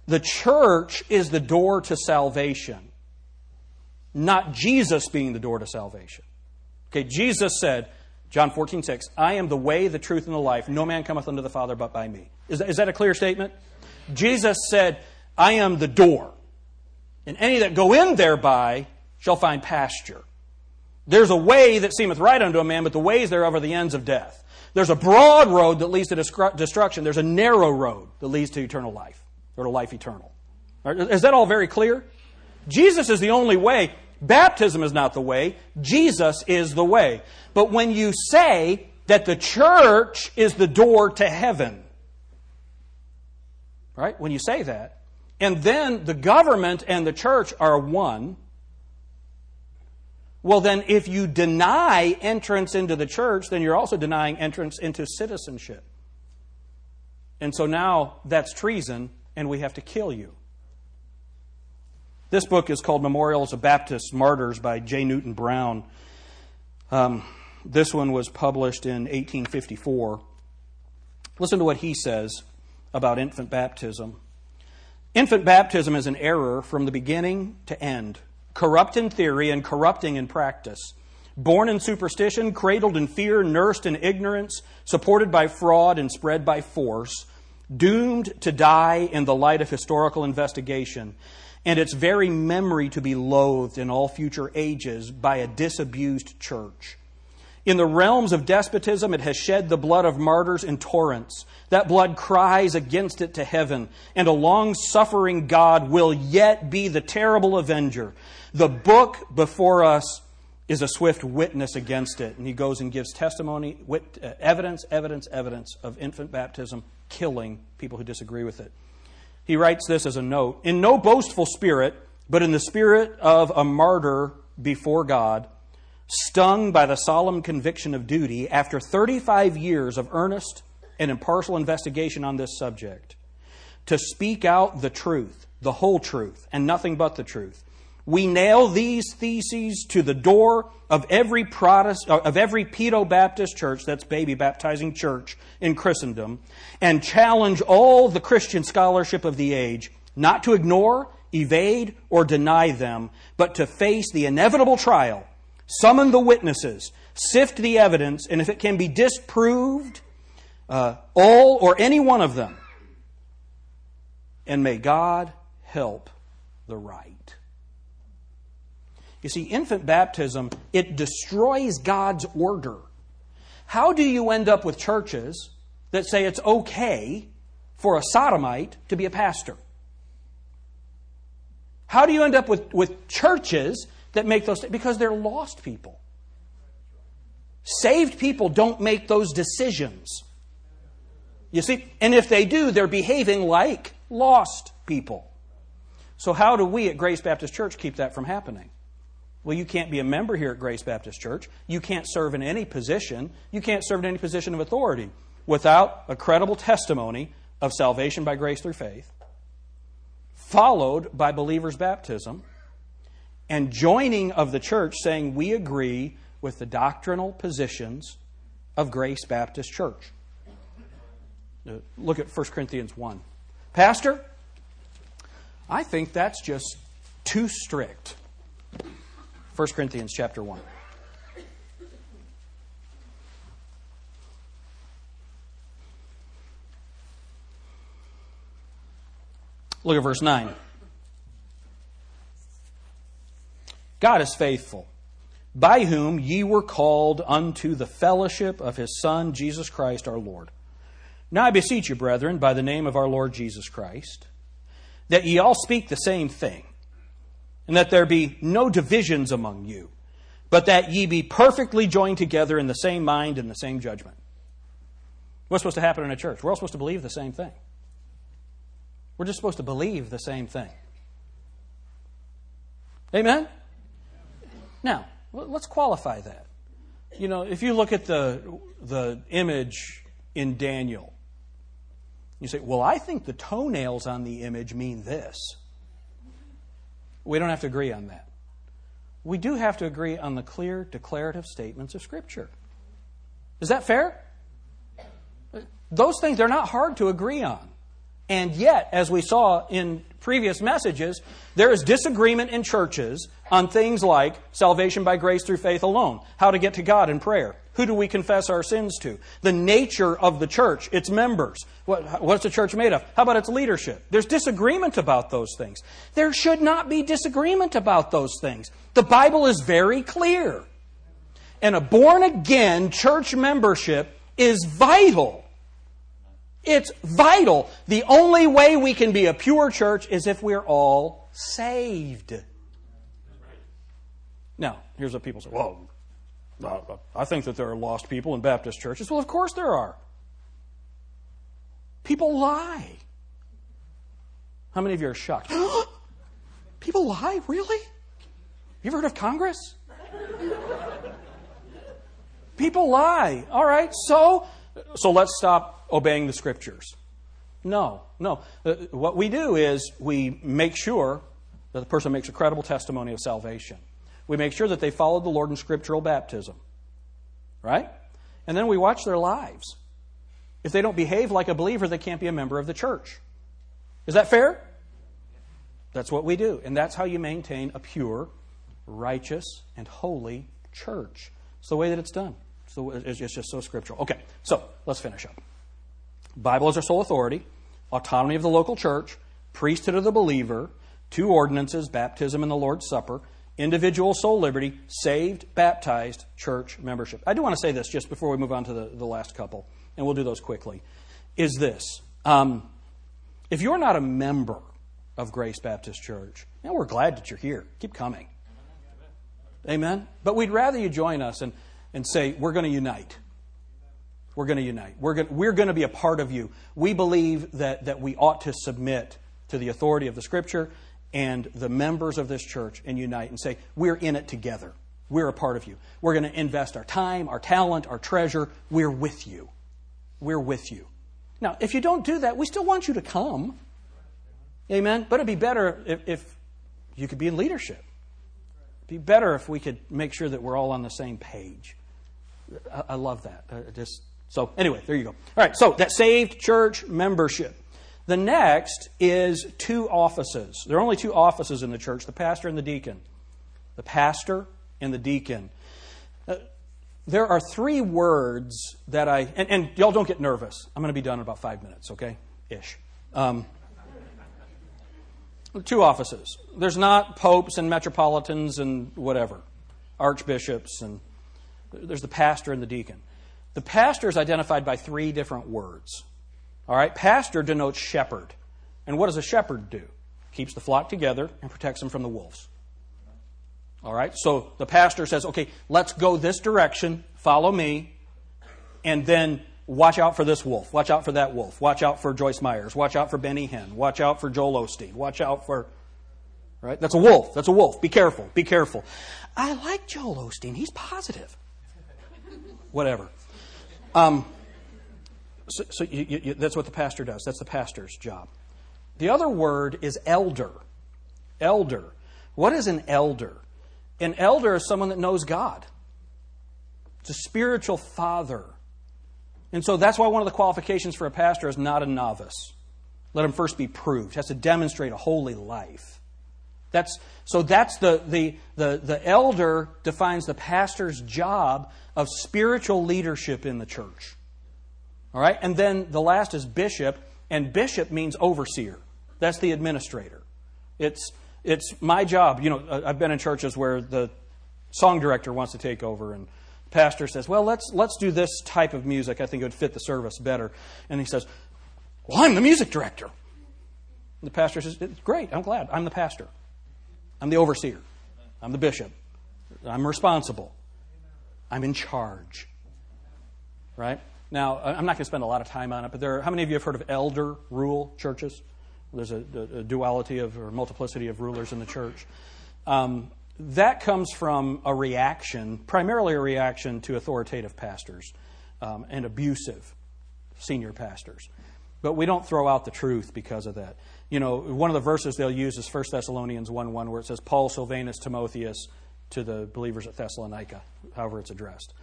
the church is the door to salvation, not Jesus being the door to salvation. Okay, Jesus said, John 14, 6, I am the way, the truth, and the life. No man cometh unto the Father but by me. Is that, is that a clear statement? Jesus said, I am the door. And any that go in thereby shall find pasture. There's a way that seemeth right unto a man, but the ways thereof are the ends of death. There's a broad road that leads to destruction. There's a narrow road that leads to eternal life or to life eternal. Is that all very clear? Jesus is the only way. Baptism is not the way. Jesus is the way. But when you say that the church is the door to heaven, right? When you say that, and then the government and the church are one, well, then if you deny entrance into the church, then you're also denying entrance into citizenship. And so now that's treason and we have to kill you. This book is called Memorials of Baptist Martyrs by J. Newton Brown. Um, this one was published in 1854. Listen to what he says about infant baptism. Infant baptism is an error from the beginning to end, corrupt in theory and corrupting in practice. Born in superstition, cradled in fear, nursed in ignorance, supported by fraud, and spread by force doomed to die in the light of historical investigation, and its very memory to be loathed in all future ages by a disabused church. In the realms of despotism, it has shed the blood of martyrs in torrents. That blood cries against it to heaven, and a long suffering God will yet be the terrible avenger. The book before us is a swift witness against it. And he goes and gives testimony, wit, uh, evidence, evidence, evidence of infant baptism killing people who disagree with it. He writes this as a note In no boastful spirit, but in the spirit of a martyr before God, stung by the solemn conviction of duty, after 35 years of earnest and impartial investigation on this subject, to speak out the truth, the whole truth, and nothing but the truth. We nail these theses to the door of every Protestant, uh, of every Pedo Baptist church, that's baby baptizing church in Christendom, and challenge all the Christian scholarship of the age not to ignore, evade, or deny them, but to face the inevitable trial, summon the witnesses, sift the evidence, and if it can be disproved, uh, all or any one of them. And may God help the right. You see, infant baptism, it destroys God's order. How do you end up with churches that say it's okay for a sodomite to be a pastor? How do you end up with, with churches that make those because they're lost people? Saved people don't make those decisions. You see, and if they do, they're behaving like lost people. So, how do we at Grace Baptist Church keep that from happening? Well, you can't be a member here at Grace Baptist Church. You can't serve in any position. You can't serve in any position of authority without a credible testimony of salvation by grace through faith, followed by believers' baptism, and joining of the church saying we agree with the doctrinal positions of Grace Baptist Church. Look at 1 Corinthians 1. Pastor, I think that's just too strict. 1 Corinthians chapter 1. Look at verse 9. God is faithful, by whom ye were called unto the fellowship of his Son, Jesus Christ our Lord. Now I beseech you, brethren, by the name of our Lord Jesus Christ, that ye all speak the same thing, and that there be no divisions among you, but that ye be perfectly joined together in the same mind and the same judgment. What's supposed to happen in a church? We're all supposed to believe the same thing. We're just supposed to believe the same thing. Amen? Now, let's qualify that. You know, if you look at the, the image in Daniel, you say, well, I think the toenails on the image mean this. We don't have to agree on that. We do have to agree on the clear declarative statements of Scripture. Is that fair? Those things, they're not hard to agree on. And yet, as we saw in previous messages, there is disagreement in churches on things like salvation by grace through faith alone, how to get to God in prayer, who do we confess our sins to, the nature of the church, its members, what, what's the church made of, how about its leadership. There's disagreement about those things. There should not be disagreement about those things. The Bible is very clear. And a born again church membership is vital it's vital. The only way we can be a pure church is if we're all saved. Now, here's what people say well, I think that there are lost people in Baptist churches. Well, of course there are. People lie. How many of you are shocked? *gasps* people lie? Really? You ever heard of Congress? people lie. All right, so so let's stop obeying the scriptures. No, no. Uh, what we do is we make sure that the person makes a credible testimony of salvation. We make sure that they followed the Lord in scriptural baptism. Right? And then we watch their lives. If they don't behave like a believer, they can't be a member of the church. Is that fair? That's what we do. And that's how you maintain a pure, righteous, and holy church. It's the way that it's done. So it's just so scriptural. Okay, so let's finish up. Bible is our sole authority, autonomy of the local church, priesthood of the believer, two ordinances, baptism and the Lord's Supper, individual soul liberty, saved, baptized, church membership. I do want to say this just before we move on to the, the last couple, and we'll do those quickly. Is this um, if you're not a member of Grace Baptist Church, and we're glad that you're here, keep coming. Amen? But we'd rather you join us. And and say, We're going to unite. We're going to unite. We're going, we're going to be a part of you. We believe that, that we ought to submit to the authority of the Scripture and the members of this church and unite and say, We're in it together. We're a part of you. We're going to invest our time, our talent, our treasure. We're with you. We're with you. Now, if you don't do that, we still want you to come. Amen? But it'd be better if, if you could be in leadership. It'd be better if we could make sure that we're all on the same page. I, I love that. Uh, just so anyway, there you go. All right, so that saved church membership. The next is two offices. There are only two offices in the church: the pastor and the deacon. The pastor and the deacon. Uh, there are three words that I and, and, y'all don't get nervous. I'm going to be done in about five minutes, okay? Ish. Um, two offices. There's not popes and metropolitans and whatever, archbishops and there's the pastor and the deacon. The pastor is identified by three different words. All right, pastor denotes shepherd. And what does a shepherd do? Keeps the flock together and protects them from the wolves. All right, so the pastor says, okay, let's go this direction, follow me, and then watch out for this wolf, watch out for that wolf, watch out for Joyce Myers, watch out for Benny Hinn, watch out for Joel Osteen, watch out for. Right? That's a wolf. That's a wolf. Be careful. Be careful. I like Joel Osteen. He's positive whatever. Um, so, so you, you, that's what the pastor does. That's the pastor's job. The other word is elder. Elder. What is an elder? An elder is someone that knows God. It's a spiritual father. And so that's why one of the qualifications for a pastor is not a novice. Let him first be proved. He has to demonstrate a holy life. That's, so that's the, the, the, the elder defines the pastor's job of spiritual leadership in the church. All right? And then the last is bishop, and bishop means overseer. That's the administrator. It's, it's my job. You know, I've been in churches where the song director wants to take over and pastor says, well, let's, let's do this type of music. I think it would fit the service better. And he says, well, I'm the music director. And the pastor says, great, I'm glad. I'm the pastor. I'm the overseer. I'm the bishop. I'm responsible. I'm in charge. Right? Now, I'm not going to spend a lot of time on it, but there are, how many of you have heard of elder rule churches? There's a, a duality of or multiplicity of rulers in the church. Um, that comes from a reaction, primarily a reaction to authoritative pastors um, and abusive senior pastors. But we don't throw out the truth because of that. You know, one of the verses they'll use is 1 Thessalonians 1 1, where it says, Paul, Silvanus, Timotheus to the believers at Thessalonica, however it's addressed.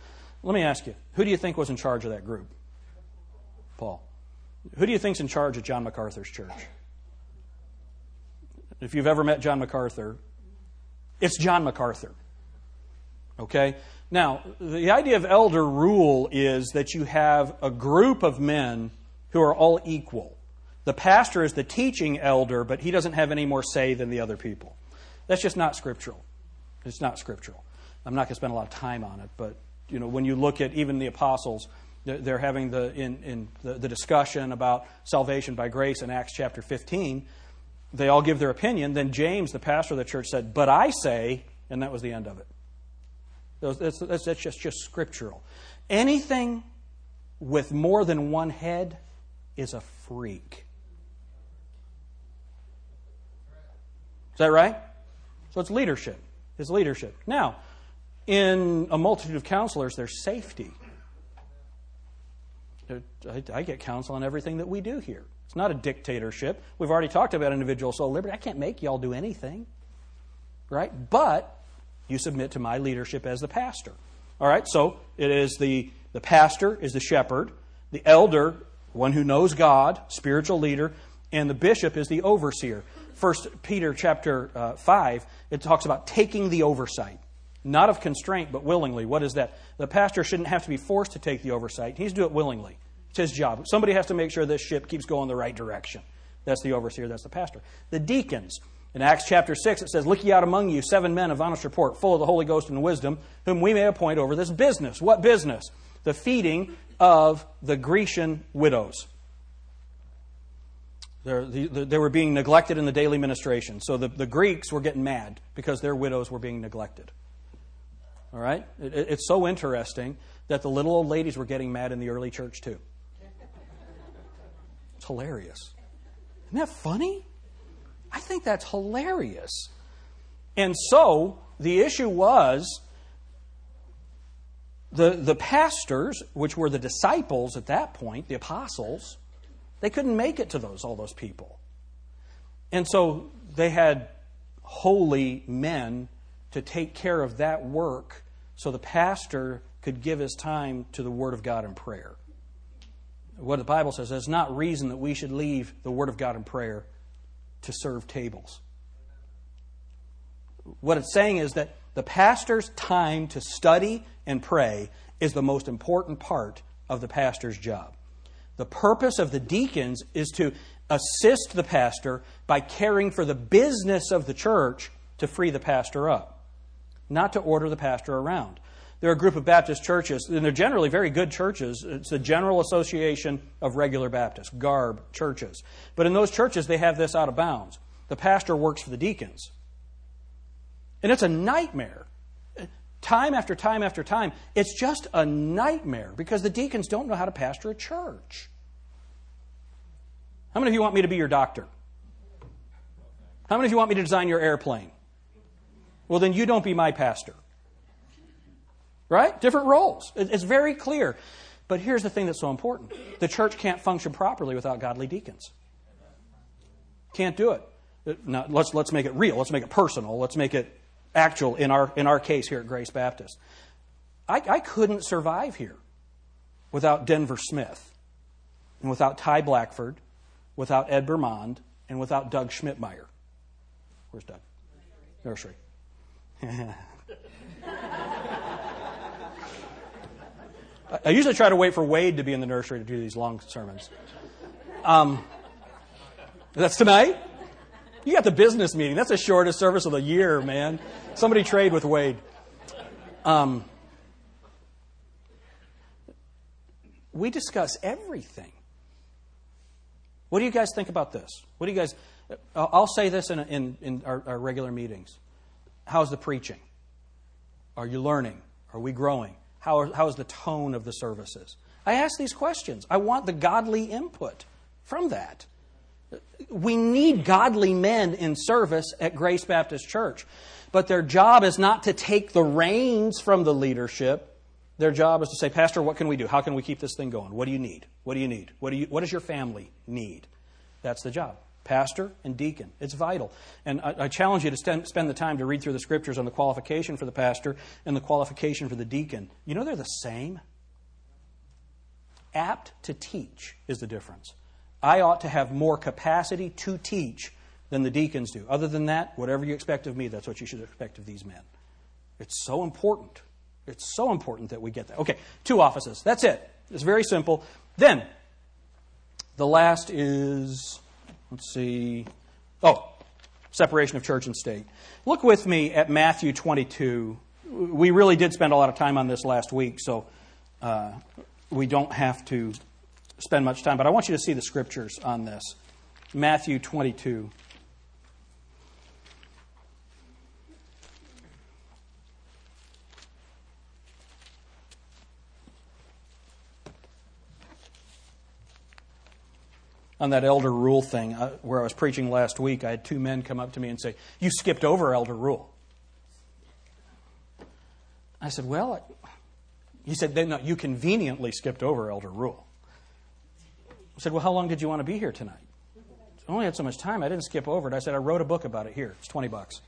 Let me ask you, who do you think was in charge of that group? Paul. Who do you think's in charge of John MacArthur's church? If you've ever met John MacArthur, it's John MacArthur. Okay? Now, the idea of elder rule is that you have a group of men who are all equal. The pastor is the teaching elder, but he doesn't have any more say than the other people. That's just not scriptural. It's not scriptural. I'm not going to spend a lot of time on it, but you know, when you look at even the apostles, they're having the in, in the, the discussion about salvation by grace in Acts chapter 15. They all give their opinion. Then James, the pastor of the church, said, "But I say," and that was the end of it. That's, that's, just, just scriptural. Anything with more than one head is a freak. Is that right? So it's leadership. It's leadership. Now, in a multitude of counselors, there's safety. I get counsel on everything that we do here. It's not a dictatorship. We've already talked about individual soul liberty. I can't make y'all do anything. Right? But you submit to my leadership as the pastor. All right? So it is the, the pastor is the shepherd, the elder, one who knows God, spiritual leader, and the bishop is the overseer. First Peter chapter uh, 5, it talks about taking the oversight. Not of constraint, but willingly. What is that? The pastor shouldn't have to be forced to take the oversight. He's do it willingly. It's his job. Somebody has to make sure this ship keeps going the right direction. That's the overseer, that's the pastor. The deacons. In Acts chapter 6, it says, Look ye out among you seven men of honest report, full of the Holy Ghost and wisdom, whom we may appoint over this business. What business? The feeding of the Grecian widows. They were being neglected in the daily ministration. So the, the Greeks were getting mad because their widows were being neglected. All right? It, it's so interesting that the little old ladies were getting mad in the early church too. It's hilarious. Isn't that funny? I think that's hilarious. And so the issue was the, the pastors, which were the disciples at that point, the apostles, they couldn't make it to those all those people. And so they had holy men to take care of that work so the pastor could give his time to the Word of God and prayer. What the Bible says, is not reason that we should leave the Word of God and prayer to serve tables. What it's saying is that the pastor's time to study and pray is the most important part of the pastor's job. The purpose of the deacons is to assist the pastor by caring for the business of the church to free the pastor up, not to order the pastor around. There are a group of Baptist churches, and they're generally very good churches. It's the General Association of Regular Baptists, GARB churches. But in those churches, they have this out of bounds. The pastor works for the deacons. And it's a nightmare. Time after time after time, it's just a nightmare because the deacons don't know how to pastor a church. How many of you want me to be your doctor? How many of you want me to design your airplane? Well, then you don't be my pastor. Right? Different roles. It's very clear. But here's the thing that's so important the church can't function properly without godly deacons. Can't do it. Now, let's, let's make it real. Let's make it personal. Let's make it actual in our, in our case here at Grace Baptist. I, I couldn't survive here without Denver Smith and without Ty Blackford without Ed Bermond, and without Doug Schmidtmeyer. Where's Doug? Nursery. *laughs* I usually try to wait for Wade to be in the nursery to do these long sermons. Um, That's tonight? You got the business meeting. That's the shortest service of the year, man. Somebody trade with Wade. Um, we discuss everything. What do you guys think about this? What do you guys? I'll say this in, in, in our, our regular meetings. How's the preaching? Are you learning? Are we growing? How, are, how is the tone of the services? I ask these questions. I want the godly input from that. We need godly men in service at Grace Baptist Church, but their job is not to take the reins from the leadership. Their job is to say, Pastor, what can we do? How can we keep this thing going? What do you need? What do you need? What, do you, what does your family need? That's the job. Pastor and deacon. It's vital. And I, I challenge you to spend the time to read through the scriptures on the qualification for the pastor and the qualification for the deacon. You know they're the same. Apt to teach is the difference. I ought to have more capacity to teach than the deacons do. Other than that, whatever you expect of me, that's what you should expect of these men. It's so important. It's so important that we get that. Okay, two offices. That's it. It's very simple. Then, the last is, let's see, oh, separation of church and state. Look with me at Matthew 22. We really did spend a lot of time on this last week, so uh, we don't have to spend much time, but I want you to see the scriptures on this. Matthew 22. on that elder rule thing, uh, where I was preaching last week, I had two men come up to me and say, You skipped over elder rule. I said, Well, he said, No, you conveniently skipped over elder rule. I said, Well, how long did you want to be here tonight? I only had so much time. I didn't skip over it. I said, I wrote a book about it. Here, it's 20 bucks.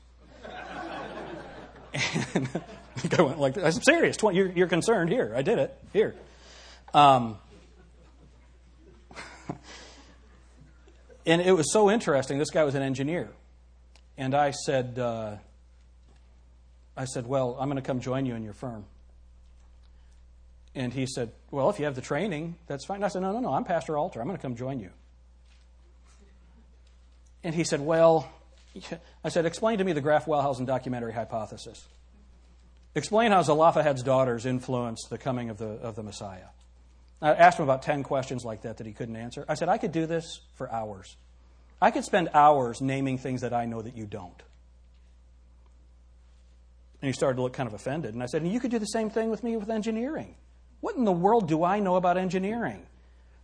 *laughs* and the guy went like, I'm serious. 20, you're, you're, concerned. Here, I did it. Here. Um, *laughs* and it was so interesting. This guy was an engineer. And I said, uh, I said, Well, I'm going to come join you in your firm. And he said, Well, if you have the training, that's fine. And I said, No, no, no, I'm Pastor Alter. I'm going to come join you. And he said, Well, *laughs* I said, Explain to me the Graf Wellhausen documentary hypothesis. Explain how Zelophehad's daughters influenced the coming of the, of the Messiah. I asked him about 10 questions like that that he couldn't answer. I said, I could do this for hours. I could spend hours naming things that I know that you don't. And he started to look kind of offended. And I said, and you could do the same thing with me with engineering. What in the world do I know about engineering?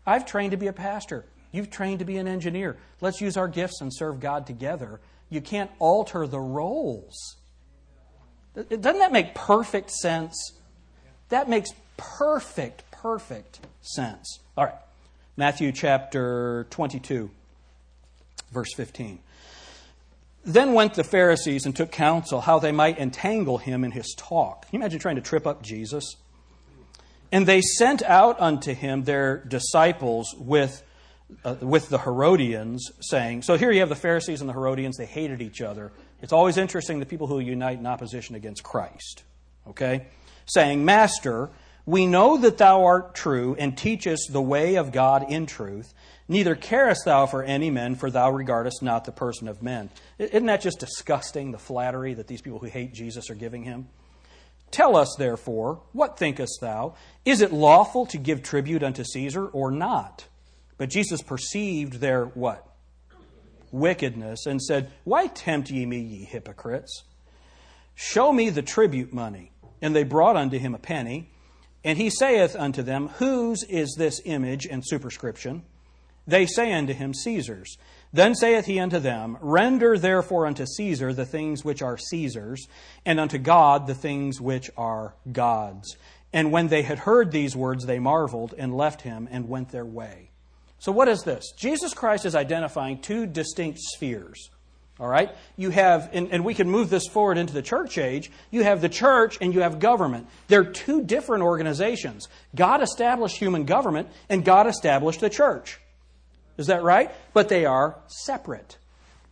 I've trained to be a pastor. You've trained to be an engineer. Let's use our gifts and serve God together. You can't alter the roles. Doesn't that make perfect sense? That makes perfect, perfect sense. All right. Matthew chapter 22, verse 15. Then went the Pharisees and took counsel how they might entangle him in his talk. Can you imagine trying to trip up Jesus? And they sent out unto him their disciples with, uh, with the Herodians, saying, So here you have the Pharisees and the Herodians, they hated each other. It's always interesting the people who unite in opposition against Christ. Okay? Saying, Master, we know that thou art true and teachest the way of God in truth. Neither carest thou for any men, for thou regardest not the person of men. Isn't that just disgusting, the flattery that these people who hate Jesus are giving him? Tell us, therefore, what thinkest thou? Is it lawful to give tribute unto Caesar or not? But Jesus perceived their what? Wickedness, and said, Why tempt ye me, ye hypocrites? Show me the tribute money. And they brought unto him a penny. And he saith unto them, Whose is this image and superscription? They say unto him, Caesar's. Then saith he unto them, Render therefore unto Caesar the things which are Caesar's, and unto God the things which are God's. And when they had heard these words, they marveled and left him and went their way. So, what is this? Jesus Christ is identifying two distinct spheres. All right? You have, and, and we can move this forward into the church age, you have the church and you have government. They're two different organizations. God established human government, and God established the church. Is that right? But they are separate.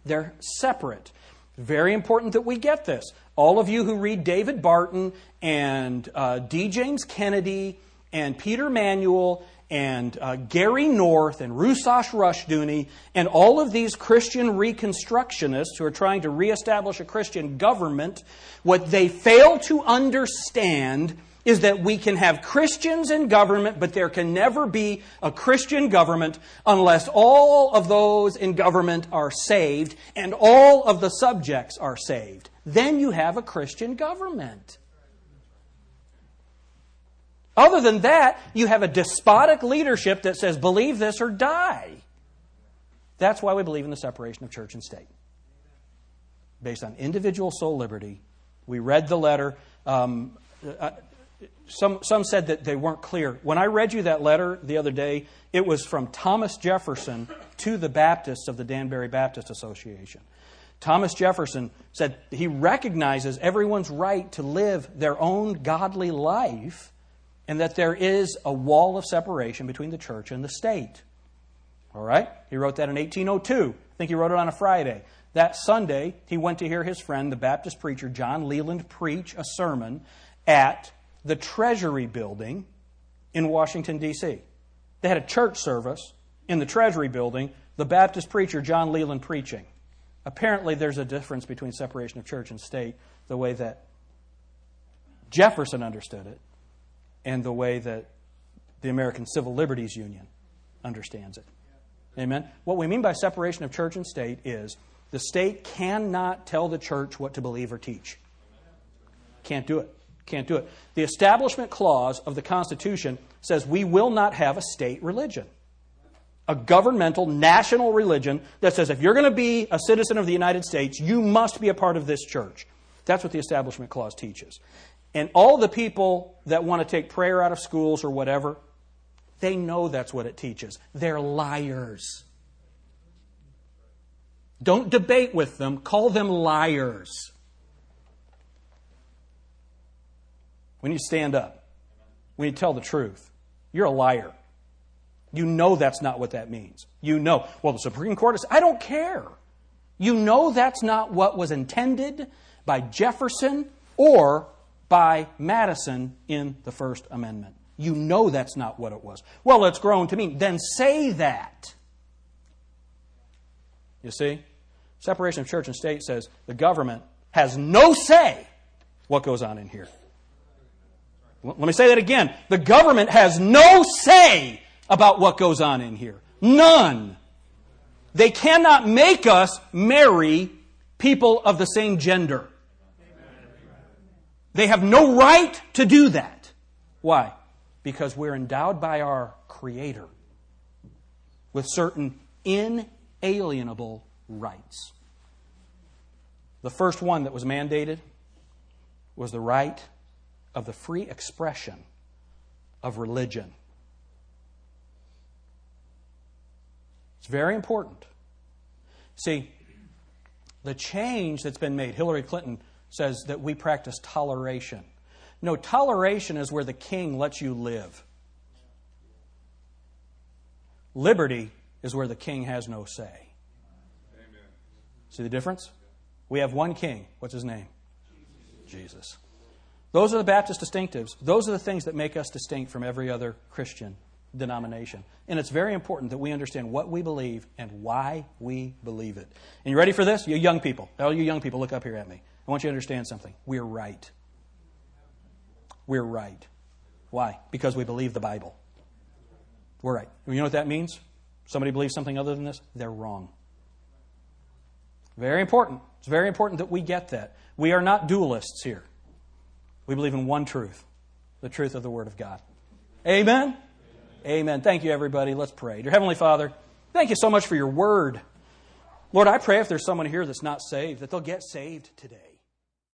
They're separate. Very important that we get this. All of you who read David Barton and uh, D. James Kennedy and Peter Manuel and uh, Gary North and Rusash Rushdoony and all of these Christian reconstructionists who are trying to reestablish a Christian government, what they fail to understand is that we can have Christians in government, but there can never be a Christian government unless all of those in government are saved and all of the subjects are saved. Then you have a Christian government. Other than that, you have a despotic leadership that says, believe this or die. That's why we believe in the separation of church and state. Based on individual soul liberty. We read the letter. Um, uh, some, some said that they weren't clear. When I read you that letter the other day, it was from Thomas Jefferson to the Baptists of the Danbury Baptist Association. Thomas Jefferson said he recognizes everyone's right to live their own godly life and that there is a wall of separation between the church and the state. All right? He wrote that in 1802. I think he wrote it on a Friday. That Sunday, he went to hear his friend, the Baptist preacher John Leland, preach a sermon at the Treasury Building in Washington, D.C. They had a church service in the Treasury Building, the Baptist preacher John Leland preaching. Apparently, there's a difference between separation of church and state, the way that Jefferson understood it and the way that the American Civil Liberties Union understands it. Amen? What we mean by separation of church and state is the state cannot tell the church what to believe or teach. Can't do it. Can't do it. The Establishment Clause of the Constitution says we will not have a state religion. A governmental national religion that says if you're going to be a citizen of the United States, you must be a part of this church. That's what the Establishment Clause teaches. And all the people that want to take prayer out of schools or whatever, they know that's what it teaches. They're liars. Don't debate with them, call them liars. When you stand up, when you tell the truth, you're a liar. You know that's not what that means. You know, well, the Supreme Court is, I don't care. You know that's not what was intended by Jefferson or by Madison in the First Amendment. You know that's not what it was. Well, it's grown to mean. Then say that. You see? Separation of church and state says the government has no say what goes on in here. Let me say that again. The government has no say about what goes on in here. None. They cannot make us marry people of the same gender. They have no right to do that. Why? Because we're endowed by our Creator with certain inalienable rights. The first one that was mandated was the right of the free expression of religion. It's very important. See, the change that's been made, Hillary Clinton says that we practice toleration. No, toleration is where the king lets you live. Liberty is where the king has no say. Amen. See the difference? We have one king. What's his name? Jesus. Those are the Baptist distinctives. Those are the things that make us distinct from every other Christian denomination. And it's very important that we understand what we believe and why we believe it. And you ready for this? You young people. All you young people, look up here at me. I want you to understand something. We're right. We're right. Why? Because we believe the Bible. We're right. You know what that means? Somebody believes something other than this? They're wrong. Very important. It's very important that we get that. We are not dualists here. We believe in one truth the truth of the Word of God. Amen? Amen. Amen. Thank you, everybody. Let's pray. Dear Heavenly Father, thank you so much for your Word. Lord, I pray if there's someone here that's not saved, that they'll get saved today.